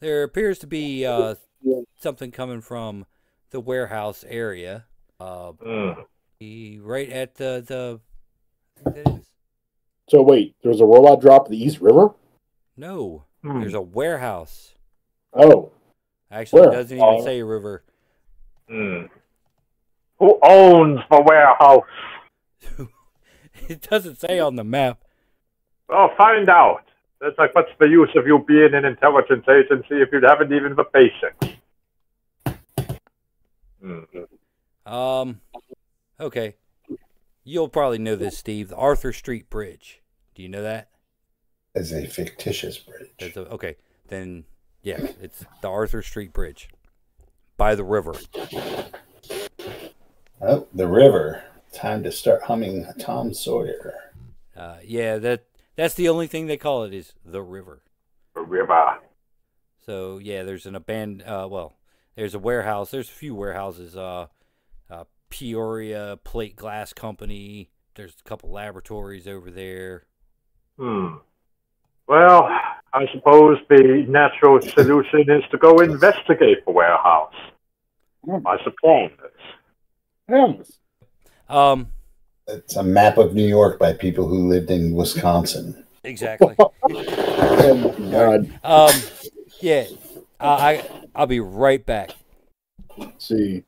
there appears to be uh something coming from the warehouse area. Uh, Mm. right at the the. So wait, there's a robot drop at the East River. No, Hmm. there's a warehouse. Oh, Actually, it doesn't even Oh. say river. Hmm. Who owns the warehouse? It doesn't say on the map. Well, find out. It's like, what's the use of you being an intelligence agency if you haven't even the basics? Hmm. Um, okay. You'll probably know this, Steve. The Arthur Street Bridge. Do you know that? As a fictitious bridge. A, okay. Then, yeah, it's the Arthur Street Bridge by the river. Oh, the river. Time to start humming Tom Sawyer. Uh, yeah, that that's the only thing they call it is the river. The river. So yeah, there's an abandoned. Uh, well, there's a warehouse. There's a few warehouses. Uh, uh, Peoria Plate Glass Company. There's a couple laboratories over there. Hmm. Well, I suppose the natural solution is to go investigate the warehouse. I suppose. Helms. Um, It's a map of New York by people who lived in Wisconsin. exactly. Oh my God. um, yeah, I, I I'll be right back. Let's see.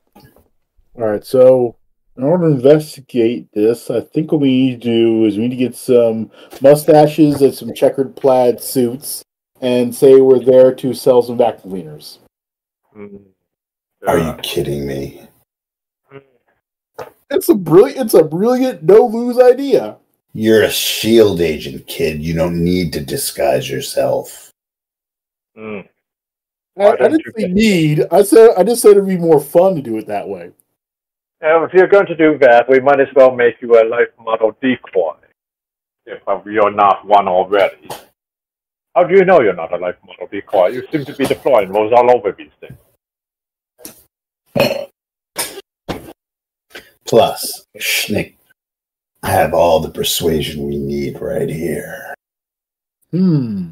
All right, so in order to investigate this, I think what we need to do is we need to get some mustaches and some checkered plaid suits, and say we're there to sell some vacuum cleaners. Hmm. Are you kidding me? It's a brilliant, it's a brilliant no lose idea. You're a shield agent, kid. You don't need to disguise yourself. Hmm. I, Why I didn't say get- need. I said I just said it'd be more fun to do it that way. Uh, if you're going to do that, we might as well make you a life model decoy. If you're not one already. How do you know you're not a life model decoy? You seem to be deploying those all over these things. Plus, Schnick, I have all the persuasion we need right here. Hmm.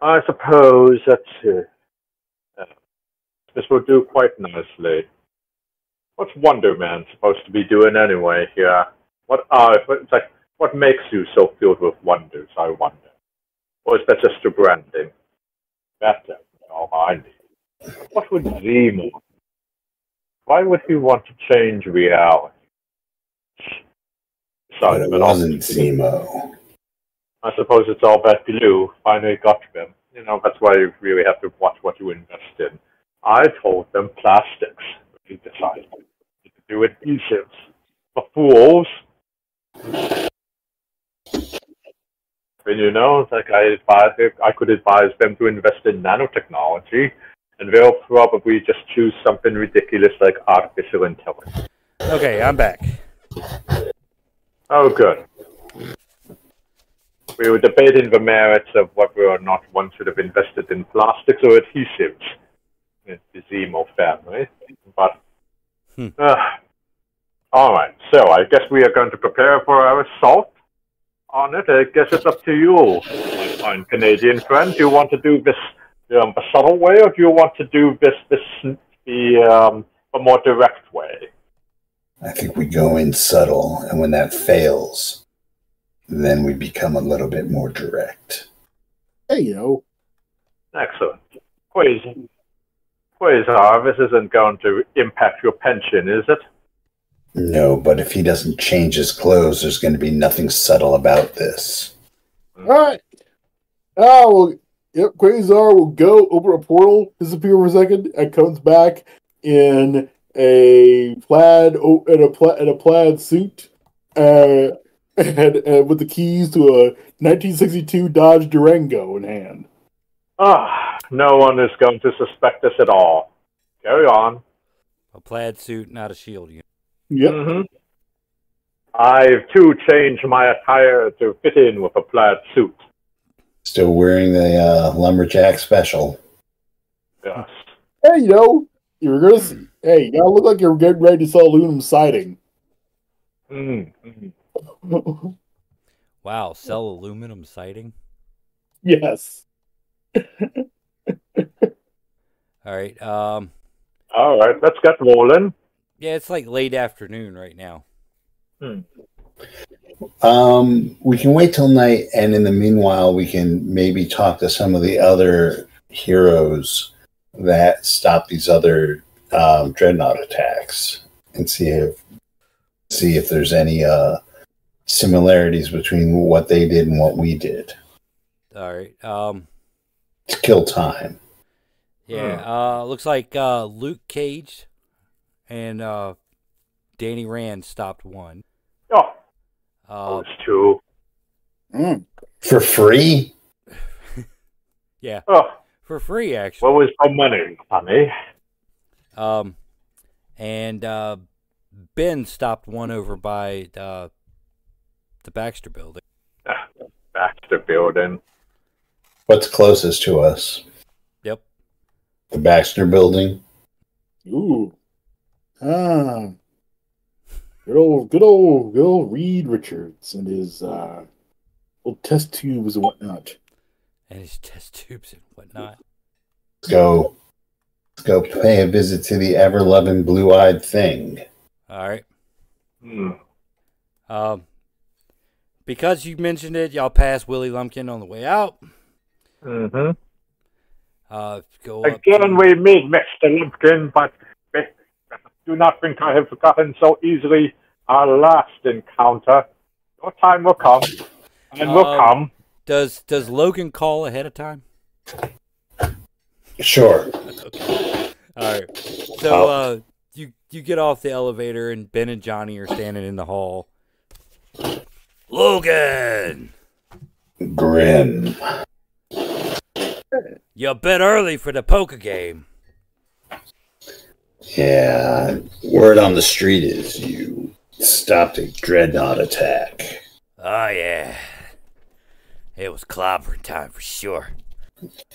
I suppose that's it. Uh, this will do quite nicely. What's Wonder Man supposed to be doing anyway here? What are it's like what makes you so filled with wonders, I wonder? Or is that just your branding? That's all I need. What would Zemo? Why would he want to change reality? Sorry, it but all- wasn't Zemo. I suppose it's all that glue finally got them. You know, that's why you really have to watch what you invest in. I told them plastics. They decided to do adhesives. The fools. And you know, like I advise, I could advise them to invest in nanotechnology, and they'll probably just choose something ridiculous like artificial intelligence. Okay, I'm back. Oh, good. We were debating the merits of whether or not one should have invested in plastics or adhesives in the Zemo family, but Hmm. uh, all right. So I guess we are going to prepare for our assault on it. I guess it's up to you, my fine Canadian friend. Do you want to do this um, the subtle way, or do you want to do this this the um, the more direct way? I think we go in subtle, and when that fails, then we become a little bit more direct. Hey, you know, Excellent. Quasar, Quasar, this isn't going to impact your pension, is it? No, but if he doesn't change his clothes, there's going to be nothing subtle about this. all right. Oh, well, yep. Quasar will go over a portal, disappear for a second, and comes back in a plaid oh, in a pla- in a plaid suit, uh, and, and with the keys to a 1962 Dodge Durango in hand. Ah, no one is going to suspect us at all. Carry on. A plaid suit, not a shield unit. Yep. hmm I've too changed my attire to fit in with a plaid suit. Still wearing the uh, lumberjack special. Yes. Hey, you know, you're gonna. see, Hey, you gotta look like you're getting ready to sell aluminum siding. Mm, mhm. Wow, sell aluminum siding. yes. All right. Um, All right, let's get rolling. yeah, it's like late afternoon right now. Um, we can wait till night, and in the meanwhile, we can maybe talk to some of the other heroes that stop these other um, dreadnought attacks, and see if see if there's any uh, similarities between what they did and what we did All right. Um, to kill time. yeah. Uh, looks like uh, Luke Cage and uh, Danny Rand stopped one. Oh, Uh, those two. Mm. For free? yeah, Oh, for free actually. what was my money, honey? Um, and uh, Ben stopped one over by uh, the Baxter Building. Baxter Building. What's closest to us? Yep. The Baxter Building. Ooh. Ah. Good old, good old, good old Reed Richards and his uh, old test tubes and whatnot. and his test tubes and whatnot. Let's go. Let's go pay a visit to the ever loving blue eyed thing. All right. Hmm. Um, because you mentioned it, y'all pass Willie Lumpkin on the way out. Mm-hmm. Uh, go up Again, to- we meet Mr. Lumpkin, but do not think I have forgotten so easily our last encounter. Your time will come, and will Um, come. Does does Logan call ahead of time? Sure. All right. So uh, you you get off the elevator and Ben and Johnny are standing in the hall. Logan, Grim. you're a bit early for the poker game. Yeah. Word on the street is you stopped a dreadnought attack. Oh yeah, it was clobbering time for sure.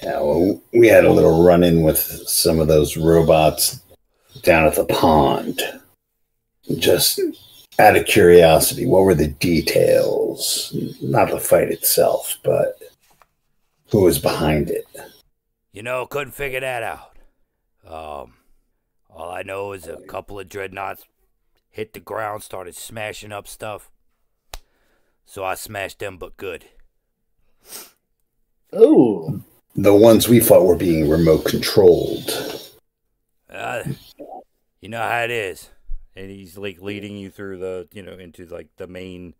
Yeah, well, we had a little run in with some of those robots down at the pond. Just out of curiosity, what were the details? Not the fight itself, but who was behind it? You know, couldn't figure that out. Um, all I know is a couple of dreadnoughts hit the ground, started smashing up stuff. So I smashed them, but good. Oh, The ones we fought were being remote controlled. Uh, you know how it is. And he's like leading you through the, you know, into like the main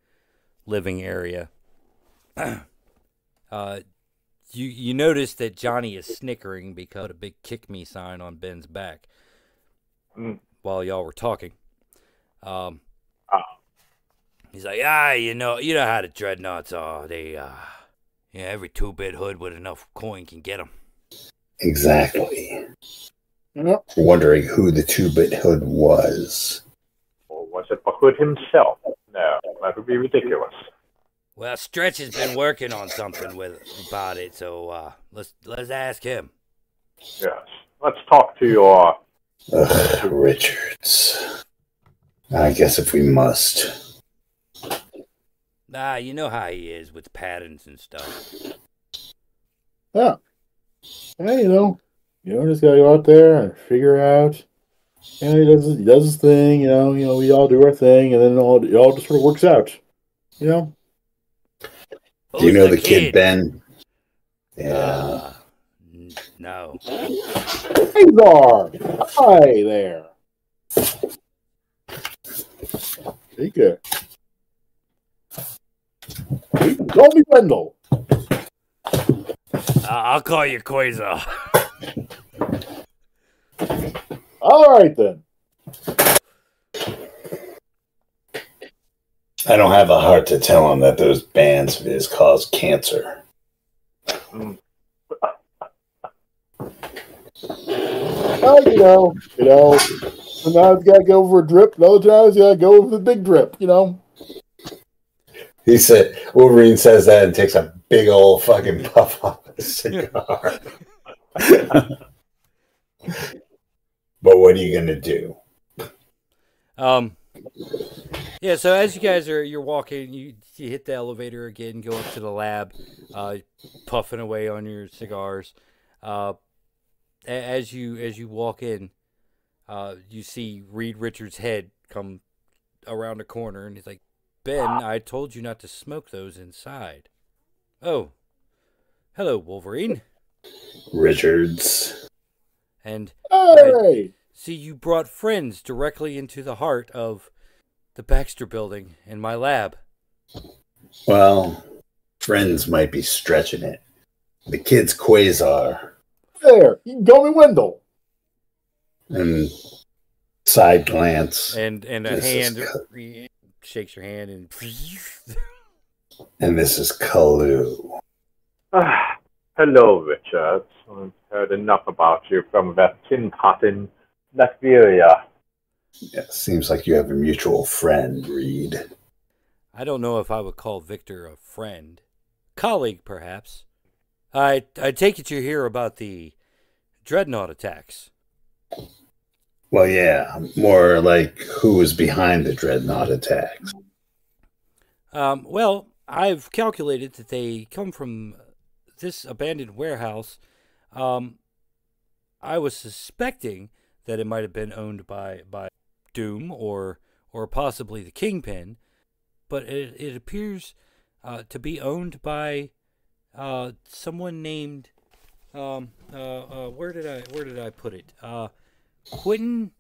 living area. uh, you you notice that Johnny is snickering because of a big kick me sign on Ben's back Mm. while y'all were talking. Um, Ah. he's like, ah, you know, you know how the dreadnoughts are. They, uh, yeah, every two bit hood with enough coin can get them. Exactly. Yep. Wondering who the two bit hood was. Or was it the Hood himself. No, that would be ridiculous. Well, Stretch has been working on something with about it, so uh, let's let's ask him. Yes. Let's talk to your. Ugh, Richards. I guess if we must. Ah, you know how he is with patterns and stuff. Yeah. Hey, you know, you know, just gotta go out there and figure out. And know, he does his, he does his thing. You know, you know, we all do our thing, and then it all it all just sort of works out. You know. Do you know the kid, Ben? Yeah. Uh, n- no. Azar, hi there. Take care. You can Call me Wendell. Uh, I'll call you Quasar. All right then. I don't have a heart to tell him that those bands of his cause cancer. Well, you know, you know. Sometimes you gotta go for a drip, and other times you gotta go over the big drip. You know. He said Wolverine says that and takes a big old fucking puff off a cigar. but what are you gonna do? Um. Yeah. So as you guys are you're walking, you you hit the elevator again, go up to the lab, uh, puffing away on your cigars. Uh, a- as you as you walk in, uh, you see Reed Richards' head come around a corner, and he's like, "Ben, I told you not to smoke those inside." Oh, hello, Wolverine. Richards. And Hey, see, you brought friends directly into the heart of the Baxter Building and my lab. Well, friends might be stretching it. The kid's Quasar. There. You can call me Wendell. And side glance. and and a This is hand shakes your hand and And this is Kaluu. Ah, hello, Richard. I've heard enough about you from that tin pot in Latveria. Yeah, seems like you have a mutual friend, Reed. I don't know if I would call Victor a friend, colleague perhaps. I I take it you're here about the dreadnought attacks. Well, yeah, more like who was behind the dreadnought attacks. Um, well, I've calculated that they come from this abandoned warehouse. Um, I was suspecting that it might have been owned by by Doom or or possibly the Kingpin, but it it appears uh, to be owned by uh, someone named um, uh, uh, where did I where did I put it? Uh, Quentin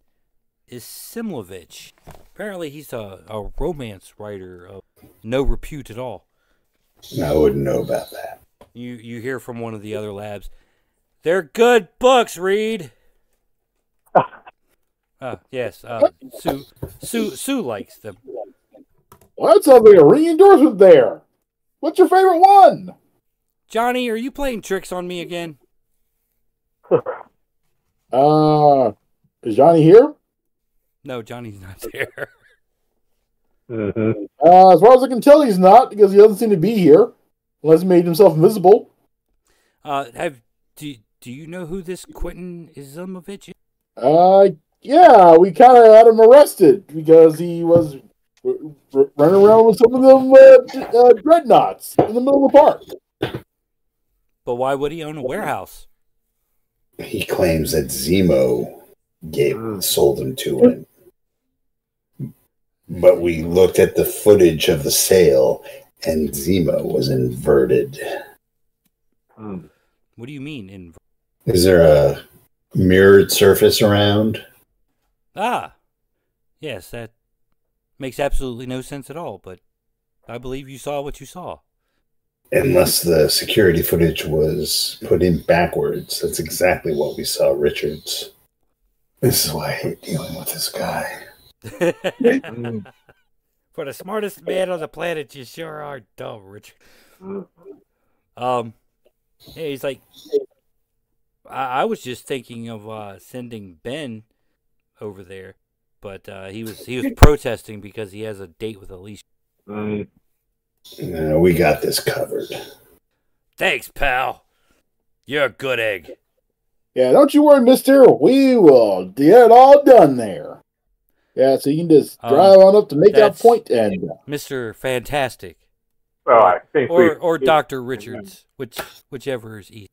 Isimlovich. Apparently, he's a, a romance writer of no repute at all. I wouldn't know about that. You you hear from one of the other labs, they're good books, Reed. Uh, yes, uh, Sue Sue Sue likes them. Well, that sounds like a ring endorsement there. What's your favorite one? Johnny, are you playing tricks on me again? Uh, is Johnny here? No, Johnny's not there. Mm-hmm. Uh, as far as I can tell, he's not because he doesn't seem to be here, unless he made himself invisible. Uh, have do do you know who this Quentin Izimovich is? Uh, yeah, we kind of had him arrested because he was r- r- running around with some of them uh, d- uh, dreadnoughts in the middle of the park. But why would he own a warehouse? He claims that Zemo gave sold them to him. But we looked at the footage of the sale, and Zemo was inverted. Mm. What do you mean inverted? Is there a mirrored surface around? Ah, yes, that makes absolutely no sense at all. But I believe you saw what you saw. Unless the security footage was put in backwards. That's exactly what we saw, Richards. This is why I hate dealing with this guy. For the smartest man on the planet, you sure are dumb, Rich. Mm. Um, yeah, he's like, I, I was just thinking of uh, sending Ben over there. but uh, he was he was protesting because he has a date with Alicia. No, we got this covered. Thanks, pal. You're a good egg. Yeah, don't you worry, mister. We will get it all done there. Yeah, so you can just Um, drive on up to make that that's- point and Mister Fantastic, well, I think or we or Doctor Richards, which whichever is easy.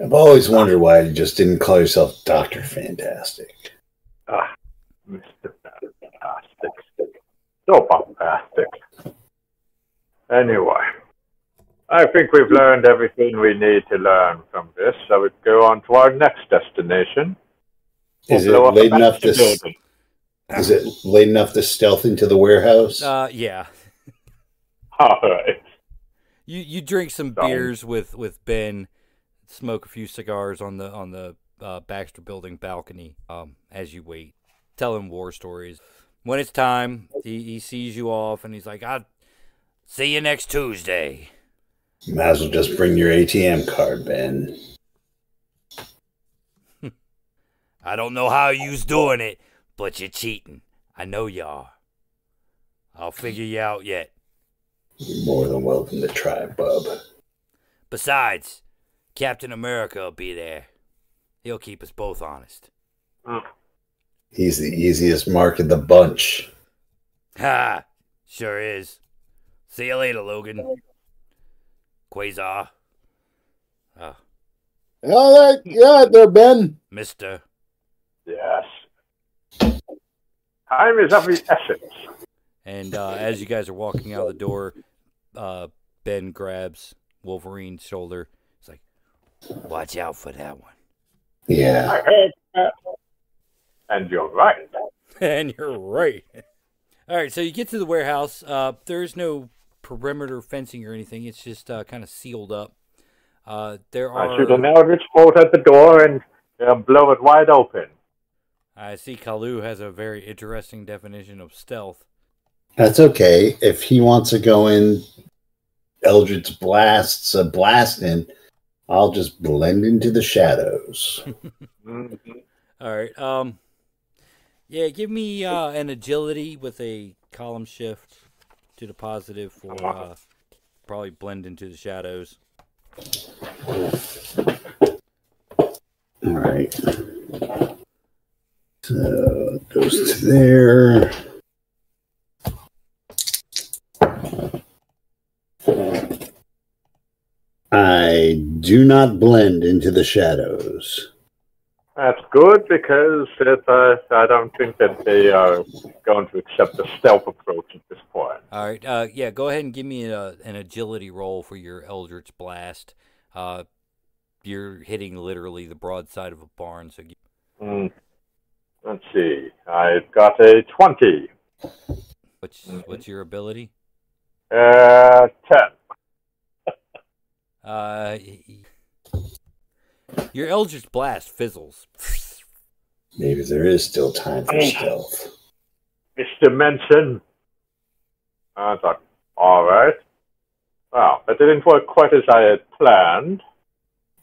I've always wondered why you just didn't call yourself Doctor Fantastic. Ah, Mr. Fantastic. So bombastic. Anyway, I think we've learned everything we need to learn from this, so we go on to our next destination. Is We'll it up late enough to s- is it late enough to stealth into the warehouse? Uh, yeah. All right. You you drink some Dumb. beers with with Ben, smoke a few cigars on the on the uh, Baxter Building balcony. Um, as you wait, tell him war stories. When it's time, he, he sees you off and he's like, "I'll see you next Tuesday." Might as well just bring your ATM card, Ben. I don't know how you's doing it, but you're cheating. I know you are. I'll figure you out yet. You're more than welcome to try, bub. Besides, Captain America will be there. He'll keep us both honest. He's the easiest mark in the bunch. Ha! Sure is. See you later, Logan. Quasar. Oh, Oh, that, yeah, there, Ben. Mister. Yes. Time is of the essence. And uh, as you guys are walking out the door, uh, Ben grabs Wolverine's shoulder. It's like, "Watch out for that one." Yeah. I heard that. And you're right. and you're right. All right, so you get to the warehouse. Uh, there's no perimeter fencing or anything. It's just uh, kind of sealed up. Uh, there I are. shoot an eldritch bolt at the door and uh, blow it wide open. I see Kaluu has a very interesting definition of stealth. That's okay. If he wants to go in Eldritch blasts a blasting, I'll just blend into the shadows. Mhm. All right. Um. Yeah, give me uh, an agility with a column shift to the positive for uh, probably blend into the shadows. All right. So goes to there. I do not blend into the shadows. That's good because it, uh, I don't think that they are going to accept the stealth approach at this point. All right. Uh, yeah, go ahead and give me a, an agility roll for your Eldritch Blast. Uh, you're hitting literally the broadside of a barn, so Hmm. Let's see. I've got a 20. what's what's your ability? Uh, 10. Uh, your Eldritch Blast fizzles. Maybe there is still time for stealth. Mr. Menson. I thought, all right. Well, that didn't work quite as I had planned.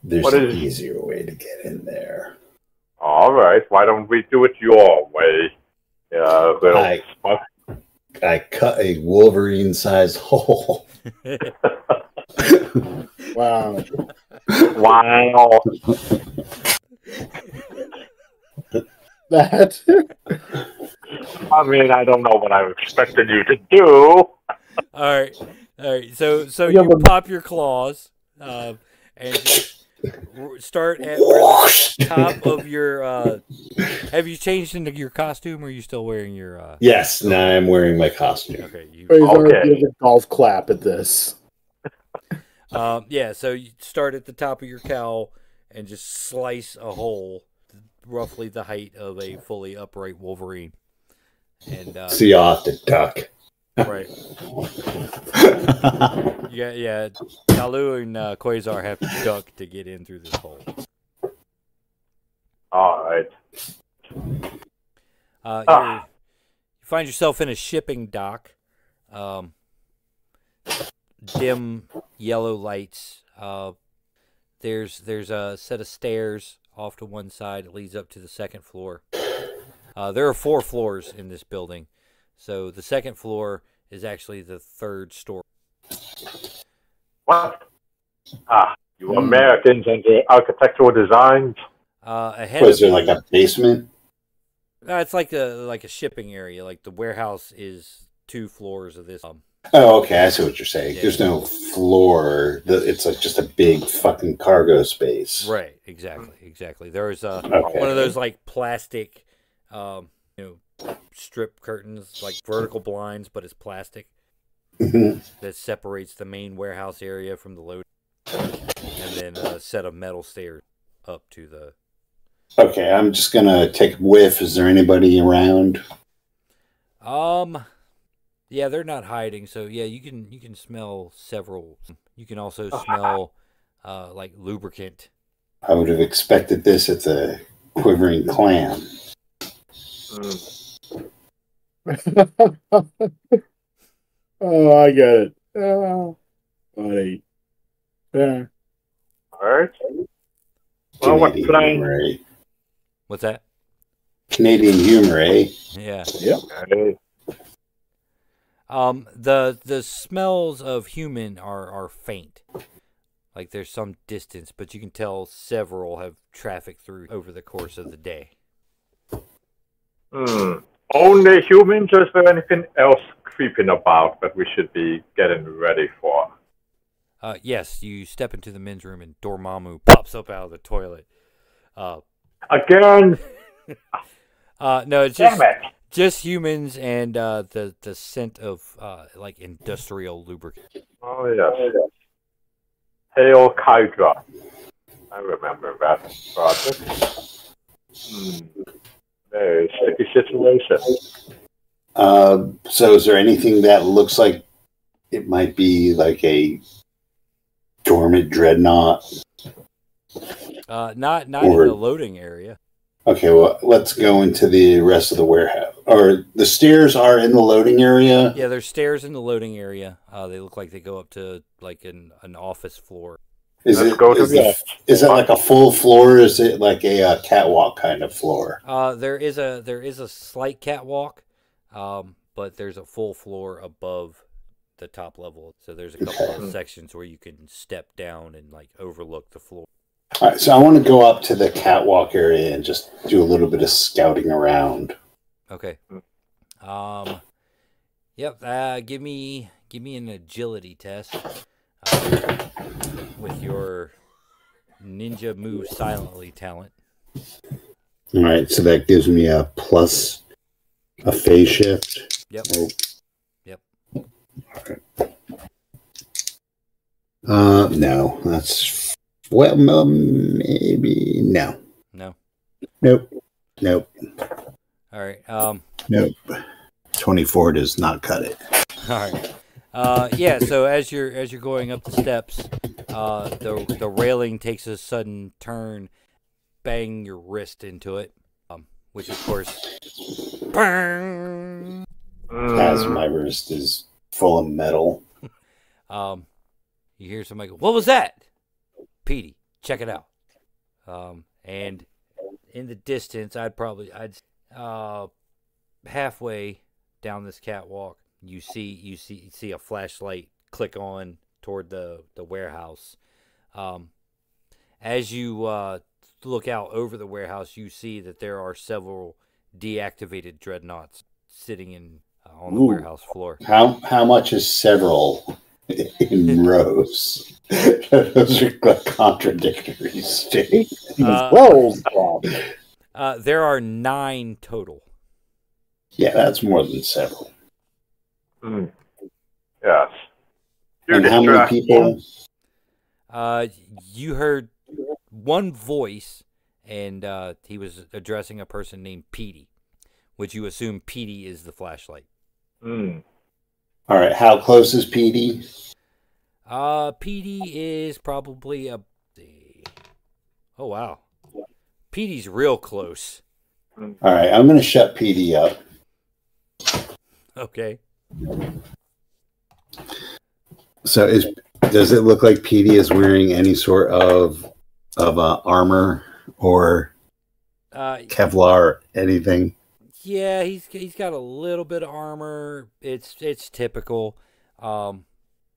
There's What an is- easier way to get in there. All right, why don't we do it your way? Uh, little Hi. smart. I cut a Wolverine sized hole. Wow. Wow. That. Uh, I mean, I don't know what I expected you to do. All right, all right. So so Yeah, you but- pop your claws, um, and start at the top of your. Uh, have you changed into your costume, or are you still wearing your? Uh, yes, now I'm wearing my costume. okay, you. He's already Okay. giving a golf clap at this. Um, yeah, so you start at the top of your cowl and just slice a hole, roughly the height of a fully upright Wolverine. And uh, So you have to duck. right, yeah, yeah, Kaluu and uh, Quasar have to duck to get in through this hole. All right. Uh, Ah. you're- you find yourself in a shipping dock. Um, dim yellow lights. Uh, there's there's a set of stairs off to one side. It leads up to the second floor. Uh, there are four floors in this building, so the second floor is actually the third story. What? Ah, you Hmm. Americans and your architectural designs. Uh, ahead Was of there like a basement? Uh, it's like a like a shipping area. Like the warehouse is two floors of this. Um, Oh, okay. I see what you're saying. Yeah. There's no floor. It's like just a big fucking cargo space. right, exactly, exactly. There's uh, Okay. one of those like plastic, um, you know, strip curtains, like vertical blinds, but it's plastic Mhm. that separates the main warehouse area from the load, and then a set of metal stairs up to the. Okay, I'm just gonna take a whiff. Is there anybody around? Um, yeah, they're not hiding, so yeah, you can you can smell several. You can also smell, uh, like lubricant. I would have expected this at the quivering clam. Oh, I get it. Oh, buddy. Yeah. All right. Well, what Canadian plan? humor, eh? What's that? Canadian humor, eh? Yeah. Hey, Um, the the smells of human are are faint. Like there's some distance, but you can tell several have trafficked through over the course of the day. Hmm. Only humans, or is there anything else creeping about that we should be getting ready for? Uh, yes, you step into the men's room and Dormammu pops up out of the toilet. Uh, Again? uh, no, it's just Damn it! Just humans and uh, the the scent of uh, like industrial lubricant. Oh, yes. Hail Hydra. I remember that project. Hmm. Very sticky situation. Uh, so, is there anything that looks like it might be like a dormant dreadnought? Uh, not not Or- in the loading area. Okay, well, let's go into the rest of the warehouse. Or the stairs are in the loading area. Yeah, there's stairs in the loading area. Uh, they look like they go up to like an, an office floor. Is Let's it go to is, the the, is it like a full floor? Is it like a uh, catwalk kind of floor? Uh, there is a there is a slight catwalk, um, but there's a full floor above the top level. So there's a couple Okay. of sections where you can step down and like overlook the floor. All right, so I want to go up to the catwalk area and just do a little bit of scouting around. Okay. Um. Yep. Uh, give me give me an agility test uh, with your ninja move silently talent. All right, so that gives me a plus a phase shift. Yep. Oh. Yep. Uh, no, that's well, um, maybe no, No. nope, nope, All right. Um. nope. Twenty-four does not cut it. All right. Uh, yeah. So as you're as you're going up the steps, uh, the the railing takes a sudden turn, bang your wrist into it, um, which of course, bang, As my wrist is full of metal. um, you hear somebody go, "What was that?" Petey, check it out. Um, and in the distance, I'd probably I'd uh halfway down this catwalk, you see you see you see a flashlight click on toward the the warehouse. Um, as you uh, look out over the warehouse, you see that there are several deactivated dreadnoughts sitting in uh, on the Ooh. warehouse floor. How how much is several in rows? Those are contradictory statements. Uh, well, Bob. Uh, there are nine total. Yeah, that's more than several. Hmm. Yes. You And how many people? Uh, you heard one voice, and uh, he was addressing a person named Petey, which you assume Petey is the flashlight. Hmm. All right, how close is Petey? Uh, Petey is probably a. Oh wow, Petey's real close. All right, I'm going to shut Petey up. Okay. So is does it look like Petey is wearing any sort of of uh, armor or Uh, Kevlar or anything? yeah, he's he's got a little bit of armor. It's it's typical. Um,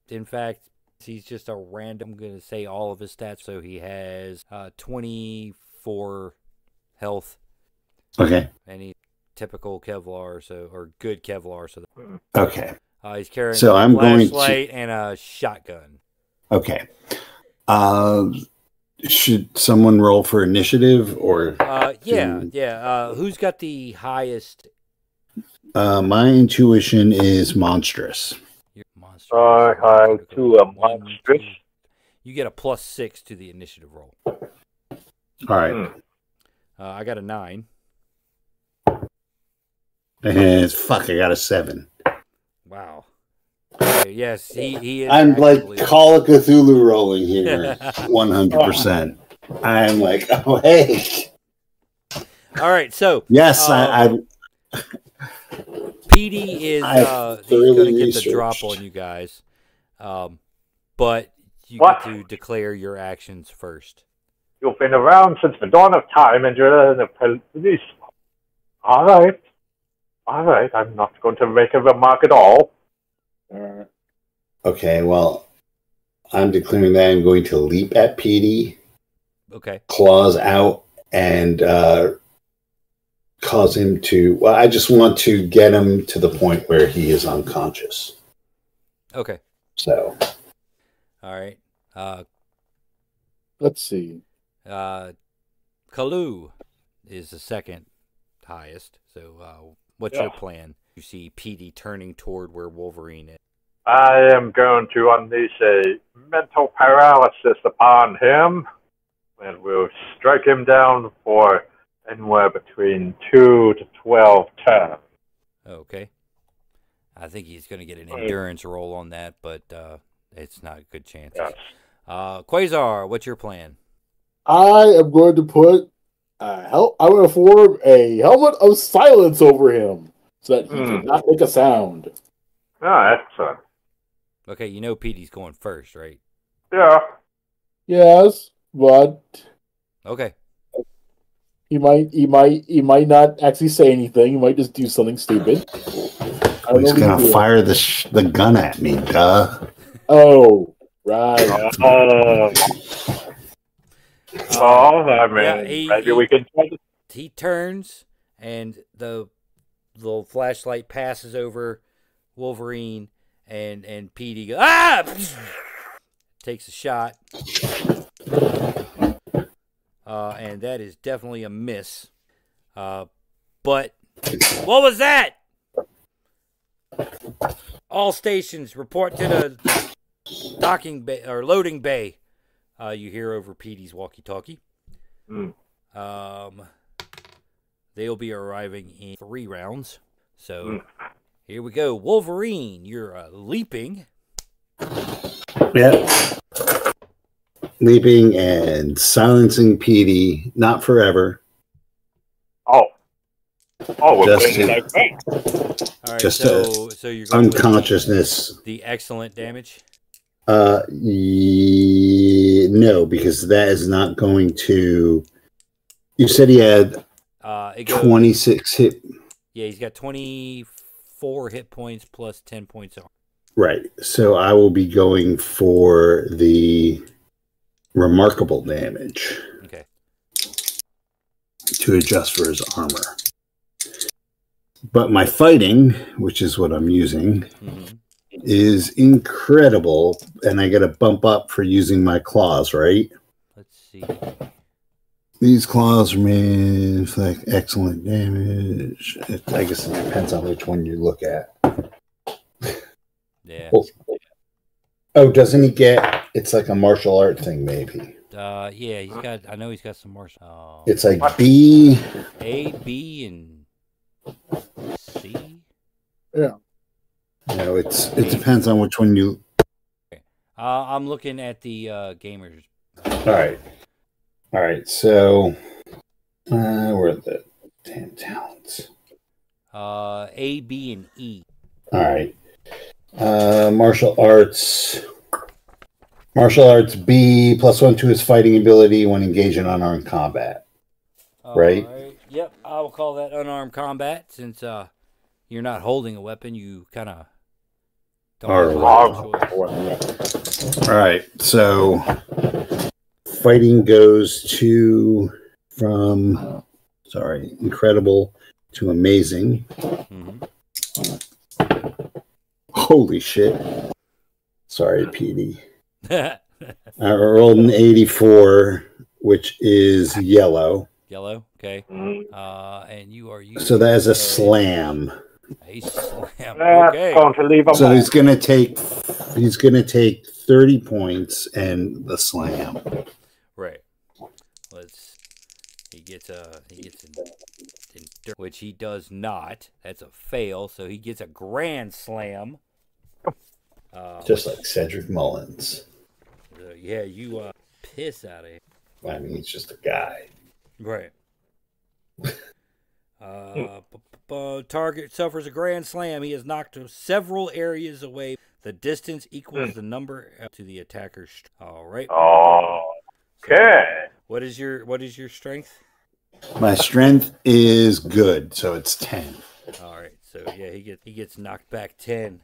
in fact, he's just a random. I'm gonna say all of his stats. So he has uh 24 health, Okay. and he's typical Kevlar. So or good Kevlar. So Okay. uh, he's carrying So a I'm going to- flashlight and a shotgun. Okay. Uh, should someone roll for initiative or Uh, yeah, Hmm. yeah. Uh, who's got the highest? uh, my intuition is monstrous. Your monster. I have two a monstrous. You get a plus six to the initiative roll. All right. Hmm. Uh, I got a nine. And fuck, I got a seven. Wow. Okay, yes, he, he is. I'm like Call of Cthulhu rolling here, 100%. I'm like, oh, hey. All right, so Yes, Um, I, I, Petey is I've uh, he's going to get the drop on you guys, um, but you What? get to declare your actions first. You've been around since the dawn of time and you're in the police. All right. All right. I'm not going to make a remark at all. Alright. okay, well, I'm declaring that I'm going to leap at Petey, Okay. claws out, and uh, cause him to. Well, I just want to get him to the point where he is unconscious. Okay. So, All right. Uh, Let's see. Uh, Kaluu is the second highest. So, uh, what's your plan? You see Petey turning toward where Wolverine is. I am going to unleash a mental paralysis upon him, and we'll strike him down for anywhere between two to twelve turns. Okay. I think he's going to get an endurance roll on that, but uh, it's not a good chance. Yes. Uh, Quasar, what's your plan? I am going to put a hel- I'm going to form a helmet of silence over him so that he Hmm. cannot make a sound. Ah, excellent. Okay, you know Petey's going first, right? Yeah. Yes, but Okay. he might he might he might not actually say anything. He might just do something stupid. I don't he's gonna doing. fire the, sh- the gun at me, duh. Oh, right. Uh, well, I mean, Yeah, he- maybe he- we can. He turns, and the little flashlight passes over Wolverine, and and Petey goes ah, takes a shot, uh, and that is definitely a miss. Uh, but what was that? All stations report to the docking bay or loading bay. Uh, you hear over Petey's walkie-talkie. Hmm. Um, they'll be arriving in three rounds. So here we go. Wolverine, you're uh, leaping. Yeah. Leaping and silencing Petey, not forever. Oh. Oh, we're Just playing to- like. All right, Just, so so you're going Unconsciousness. The, excellent damage. Uh, ye- no, because that is not going to. You said he had Uh, it goes, 26 hit. Yeah, he's got 24 hit points plus 10 points. Right. So I will be going for the remarkable damage okay. to adjust for his armor. But my fighting, which is what I'm using, hmm is incredible. And I get a bump up for using my claws, right? Let's see. These claws mean like excellent damage. It, I guess it depends on which one you look at. Yeah. Oh, doesn't he get? It's like a martial art thing, maybe. Uh, yeah, he's got. I know he's got some more. Uh, It's like B. A, B, and C. You know, it's it depends on which one you. Uh, I'm looking at the uh, gamers. All right, all right. So, uh, where are the damn talents? Uh, A, B, and E. All right, uh, martial arts. Martial arts B plus one to his fighting ability when engaged in unarmed combat. Right. Yep, I will call that unarmed combat since uh, you're not holding a weapon. You kind of don't Or have a weapon. choice. All right. So fighting goes to from sorry, incredible to amazing. Mhm. Holy shit. Sorry, Petey. I rolled an 84, which is yellow. Yellow, okay. Mhm. Uh, and you are using So that is a slam. A slam. Okay. going to leave a So mark. he's gonna take he's gonna take 30 points and the slam. Right. Let's. He gets a. He gets an, endur- which he does not. That's a fail. So he gets a grand slam. Uh, Just like Cedric Mullins. uh, yeah, you uh, piss out of him. I mean, he's just a guy. Right. Uh, bu- bu- bu- target suffers a grand slam. He is knocked several areas away. The distance equals the number uh, to the attacker's. str- All right. Oh, okay. What is your What is your strength? My strength is good, so it's 10. All right. So yeah, he gets he gets knocked back 10,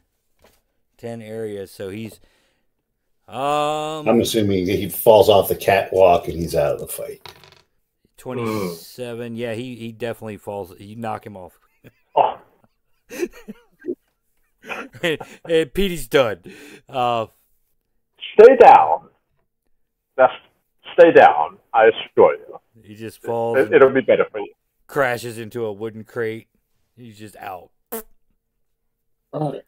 10 areas. So he's um I'm assuming he falls off the catwalk and he's out of the fight. twenty seven. Yeah, he he definitely falls. You knock him off. And, and Petey's done. Uh, stay down. That's stay down. I assure you. he just falls. It, it'll be better for you. crashes into a wooden crate. He's just out. All right.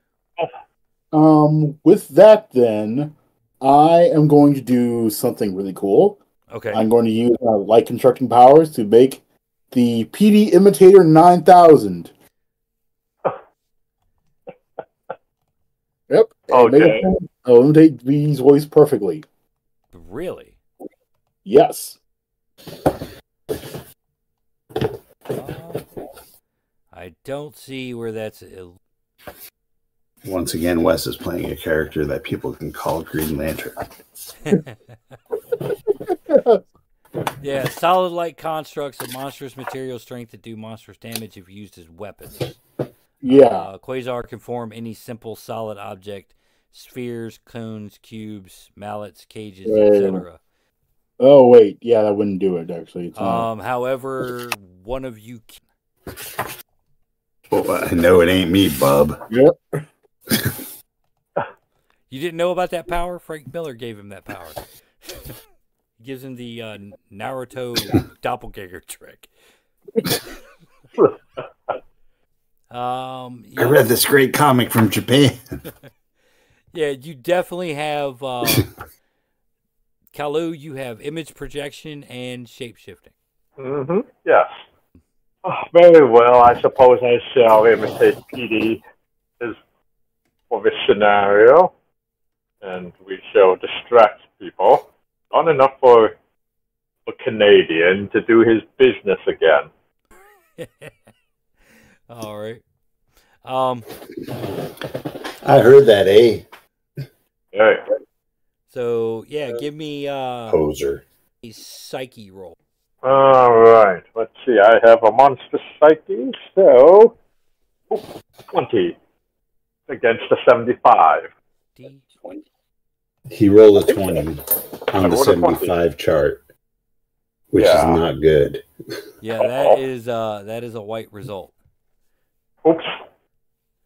Um, with that, then I am going to do something really cool. Okay. I'm going to use uh, light constructing powers to make the Petey Imitator 9000. Yep. and make Okay. it- I'll imitate V's voice perfectly. really? Yes. Uh, I don't see where that's. Ill- Once again, Wes is playing a character that people can call Green Lantern. yeah, solid light constructs of monstrous material strength that do monstrous damage if used as weapons. Yeah. Uh, Quasar can form any simple solid object, spheres, cones, cubes, mallets, cages, etc. Oh wait, yeah, that wouldn't do it actually. It's not. Um, however, one of you. Can- Well, I know it ain't me, bub. yep. You didn't know about that power? Frank Miller gave him that power. gives him the uh, Naruto doppelganger trick. um, I read this great comic from Japan. Yeah, you definitely have uh, Kaluu. You have image projection and shape shifting. Mm-hmm. Yes. Oh, very well. I suppose I shall imitate Petey as for this scenario, and we shall distract people. Not enough for a Canadian to do his business again. All right. Um. I heard that, eh? Hey, So yeah, give me uh, Poser. a psyche roll. all right. Let's see. I have a monster psyche, so oh, twenty against a seventy-five. D. He rolled a 20 on the rolled a 20. 75 chart, which Yeah. is not good. Yeah, that is uh that is a white result. Oops.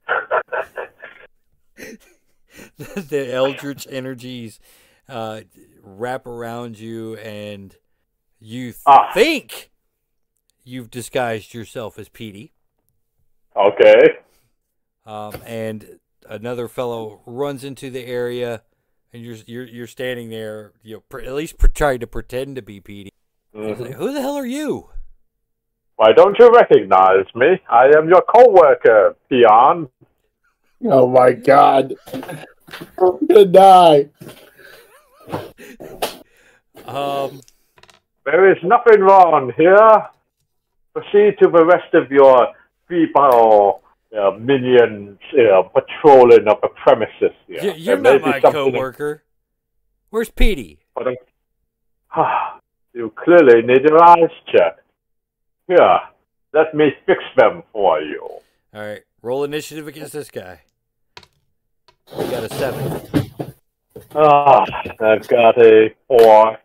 the eldritch energies uh, wrap around you, and you th- Ah. think you've disguised yourself as Petey. Okay. Um, and another fellow runs into the area, and you're you're, you're standing there, you know, pre- at least pre- trying to pretend to be Petey. Mhm. like, Who the hell are you? Why don't you recognize me? I am your co-worker, Peon. Oh my god. I'm gonna die. Um, There is nothing wrong here. Proceed to the rest of your people, uh, minions, uh, patrolling of the premises here. y- you're not my something- coworker. Where's Petey? Uh, you clearly need your eyes checked. Here, let me fix them for you. All right, roll initiative against this guy. You got a seven. Ah, I've got a four.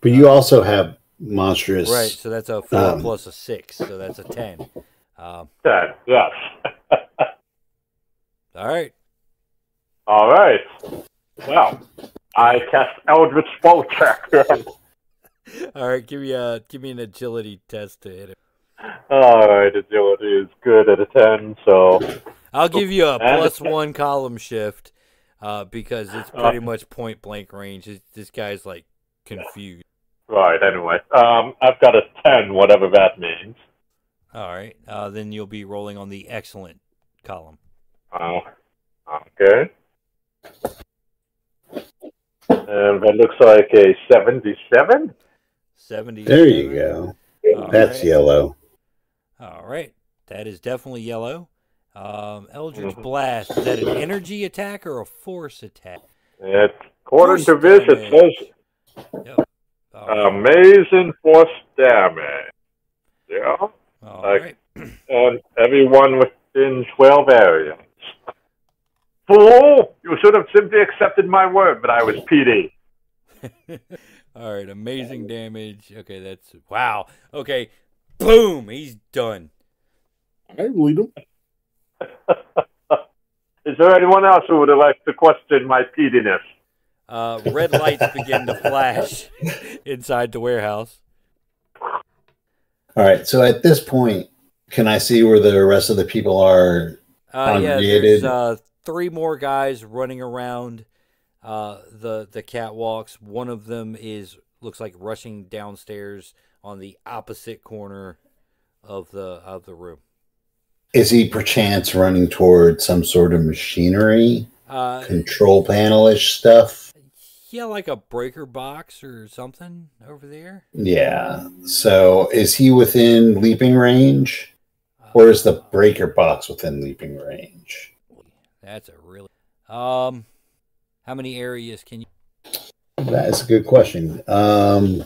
But you also have monstrous. Right, so that's a four Um, plus a six, so that's a ten. Um, Ten, yes. all right, All right. Well, I cast Eldritch Bolt check. all right. Give me a give me an agility test to hit it. All right, agility is good at a ten, so I'll give you a plus one column shift uh, because it's pretty much point blank range. This- This guy's like confused. right. Anyway, um, I've got a ten, whatever that means. All right, uh, then you'll be rolling on the excellent column. Oh, okay. And that looks like a seventy-seven. Seventy. There you go. That's yellow. All right, that is definitely yellow. Um, Eldritch Mhm. Blast. Is that an energy attack or a force attack? It, according to Force this, it says Yep. Right. amazing force damage. Yeah, All like- right. and everyone within twelve areas. Fool! You should have simply accepted my word, but I was Petey. All right, amazing damage. Okay, that's wow. Okay, boom, he's done. I believe him. Is there anyone else who would like to question my pediness? Uh, red lights begin to flash inside the warehouse. All right. So at this point, can I see where the rest of the people are? Uh, yeah, there's uh, three more guys running around uh, the the catwalks. One of them is looks like rushing downstairs on the opposite corner of the of the room. Is he perchance running toward some sort of machinery, Uh, control panelish stuff? yeah, like a breaker box or something over there. Yeah. So is he within leaping range, or is the breaker box within leaping range? That's a really um. How many areas can you? That is a good question. Um,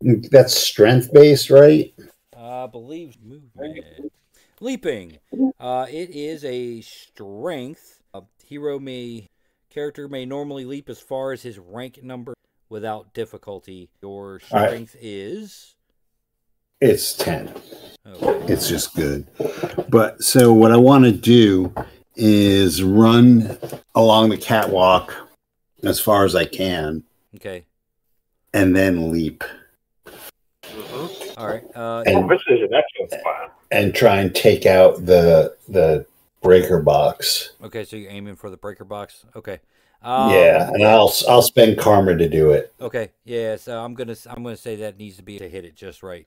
that's strength based, right? I believe movement. Leaping. Uh, it is a strength. A hero may character may normally leap as far as his rank number without difficulty. Your right. strength is. It's ten. Okay. It's just good. But so what I want to do is run along the catwalk as far as I can, Okay. and then leap All right. Uh, and this is an excellent plan. and try and take out the the breaker box. okay. So you're aiming for the breaker box. Okay. Um, yeah, and I'll I'll spend karma to do it. Okay. Yeah. So I'm gonna I'm gonna say that needs to be to hit it just right.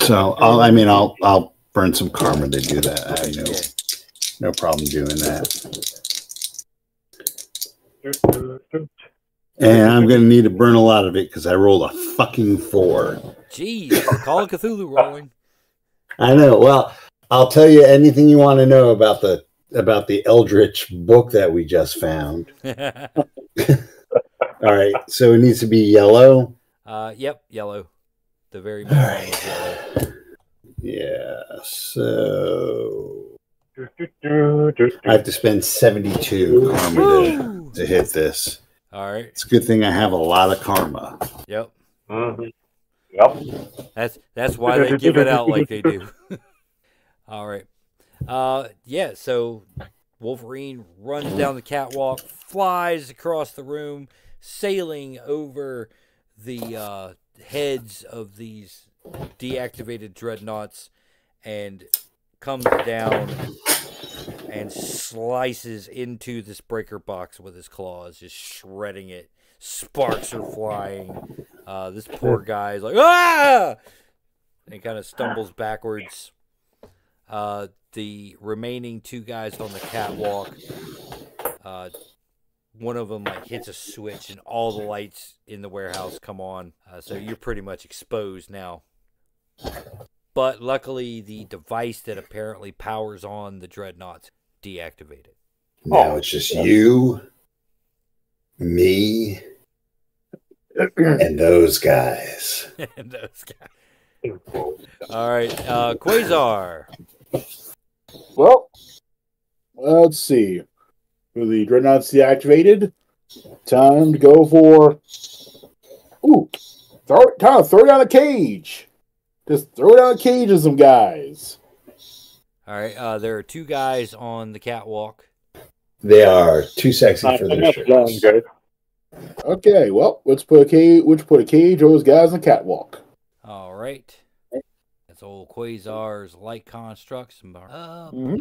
So I'll I mean I'll I'll burn some karma to do that. I have no no problem doing that. And I'm gonna need to burn a lot of it because I rolled a fucking four. Jeez. Call of Cthulhu rolling. I know. Well, I'll tell you anything you want to know about the about the Eldritch book that we just found. All right, so it needs to be yellow. uh, yep. Yellow. The very main one yellow. Yeah. So I have to spend seventy-two to, to hit this. All right. It's a good thing I have a lot of karma. Yep. Mhm. Yep. That's that's why they give it out like they do. All right. Uh yeah, so Wolverine runs down the catwalk, flies across the room, sailing over the uh heads of these deactivated dreadnoughts and comes down and slices into this breaker box with his claws, just shredding it. Sparks are flying. Uh, this poor guy is like, ah! And kind of stumbles backwards. Uh, the remaining two guys on the catwalk, uh, one of them like hits a switch and all the lights in the warehouse come on. Uh, so you're pretty much exposed now. But luckily, the device that apparently powers on the dreadnoughts deactivated. Now it's just you, me, And those guys. and those guys. All right, uh, Quasar. Well, let's see. With the dreadnoughts deactivated, time to go for. Ooh, throw it, kind of throw down a cage. Just throw it down a cage of some guys. All right, uh, there are two guys on the catwalk. They are too sexy Not for their shirts. good. Okay, well, let's put a cage. Let's put a cage on those guys on the catwalk. All right. That's old Quasar's light constructs. Uh, Mhm.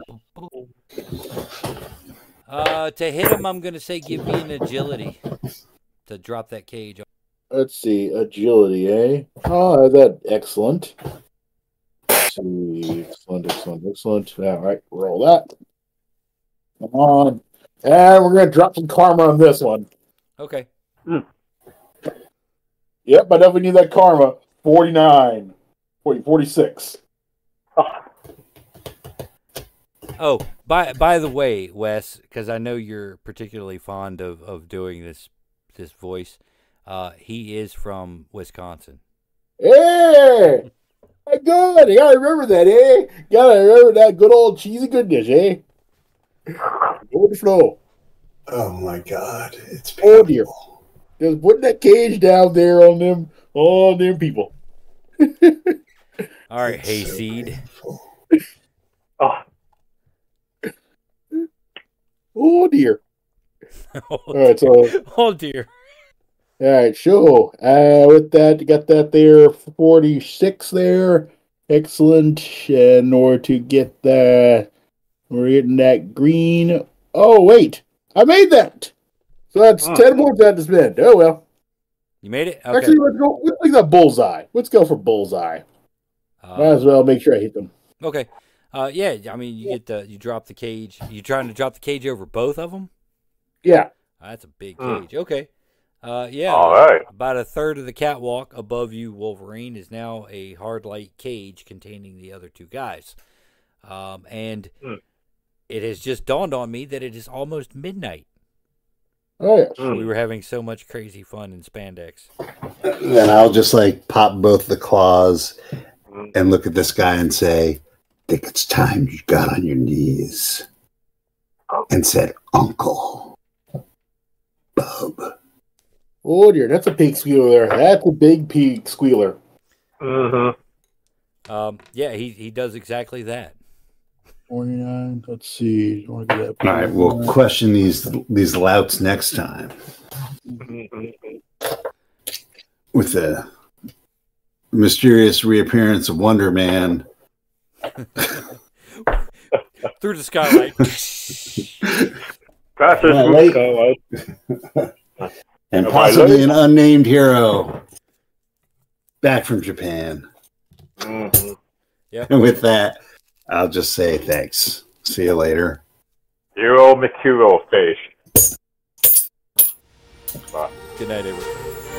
uh, to hit him, I'm going to say give me an agility to drop that cage. Let's see, agility, eh? Oh, that excellent. See, excellent, excellent, excellent. All right, roll that. Come on, and we're gonna drop some karma on this one. Okay. Yep, I definitely need that karma. 49. 40, 46. Oh, by by the way, Wes, because I know you're particularly fond of, of doing this this voice. Uh, he is from Wisconsin. Hey! Hey, god, You gotta remember that, eh? Gotta remember that good old cheesy goodness, eh? Go the flow. Oh my god, it's Oh, dear. Just putting that cage down there on them, on them people. All right, It's so Hayseed. painful. Oh, Oh dear. All oh, right, so oh dear. All right, sure. Uh, with that, you got that there, forty-six there. Excellent. In order to get that, we're getting that green. Oh wait, I made that. So that's Hmm. ten more that to spend. Oh well. You made it. Okay. Actually, let's go. Let's make that bullseye. Let's go for bullseye. Might Uh, as well make sure I hit them. okay. Uh, yeah. I mean, you get the you drop the cage. You trying to drop the cage over both of them? Yeah. that's a big Hmm. cage. Okay. Uh, yeah. all right. About a third of the catwalk above you, Wolverine, is now a hard light cage containing the other two guys. Um, and Hmm. it has just dawned on me that it is almost midnight. Oh yeah. Hmm. We were having so much crazy fun in spandex. Then I'll just like pop both the claws Mm. and look at this guy and say, think it's time you got on your knees and said, Uncle Bub. Oh dear, that's a pig squealer there. That's a big pig squealer. Mm-hmm. Um, yeah, he, he does exactly that. 49. Let's see. That? All right, we'll question these these louts next time Mm-hmm. with the mysterious reappearance of Wonder Man. Through the skylight. Fastest Yeah, route late. skylight. and Am I possibly an unnamed hero back from Japan. Mhm. And with that, I'll just say thanks. See you later. Hero Mikuro face. Good night, everyone.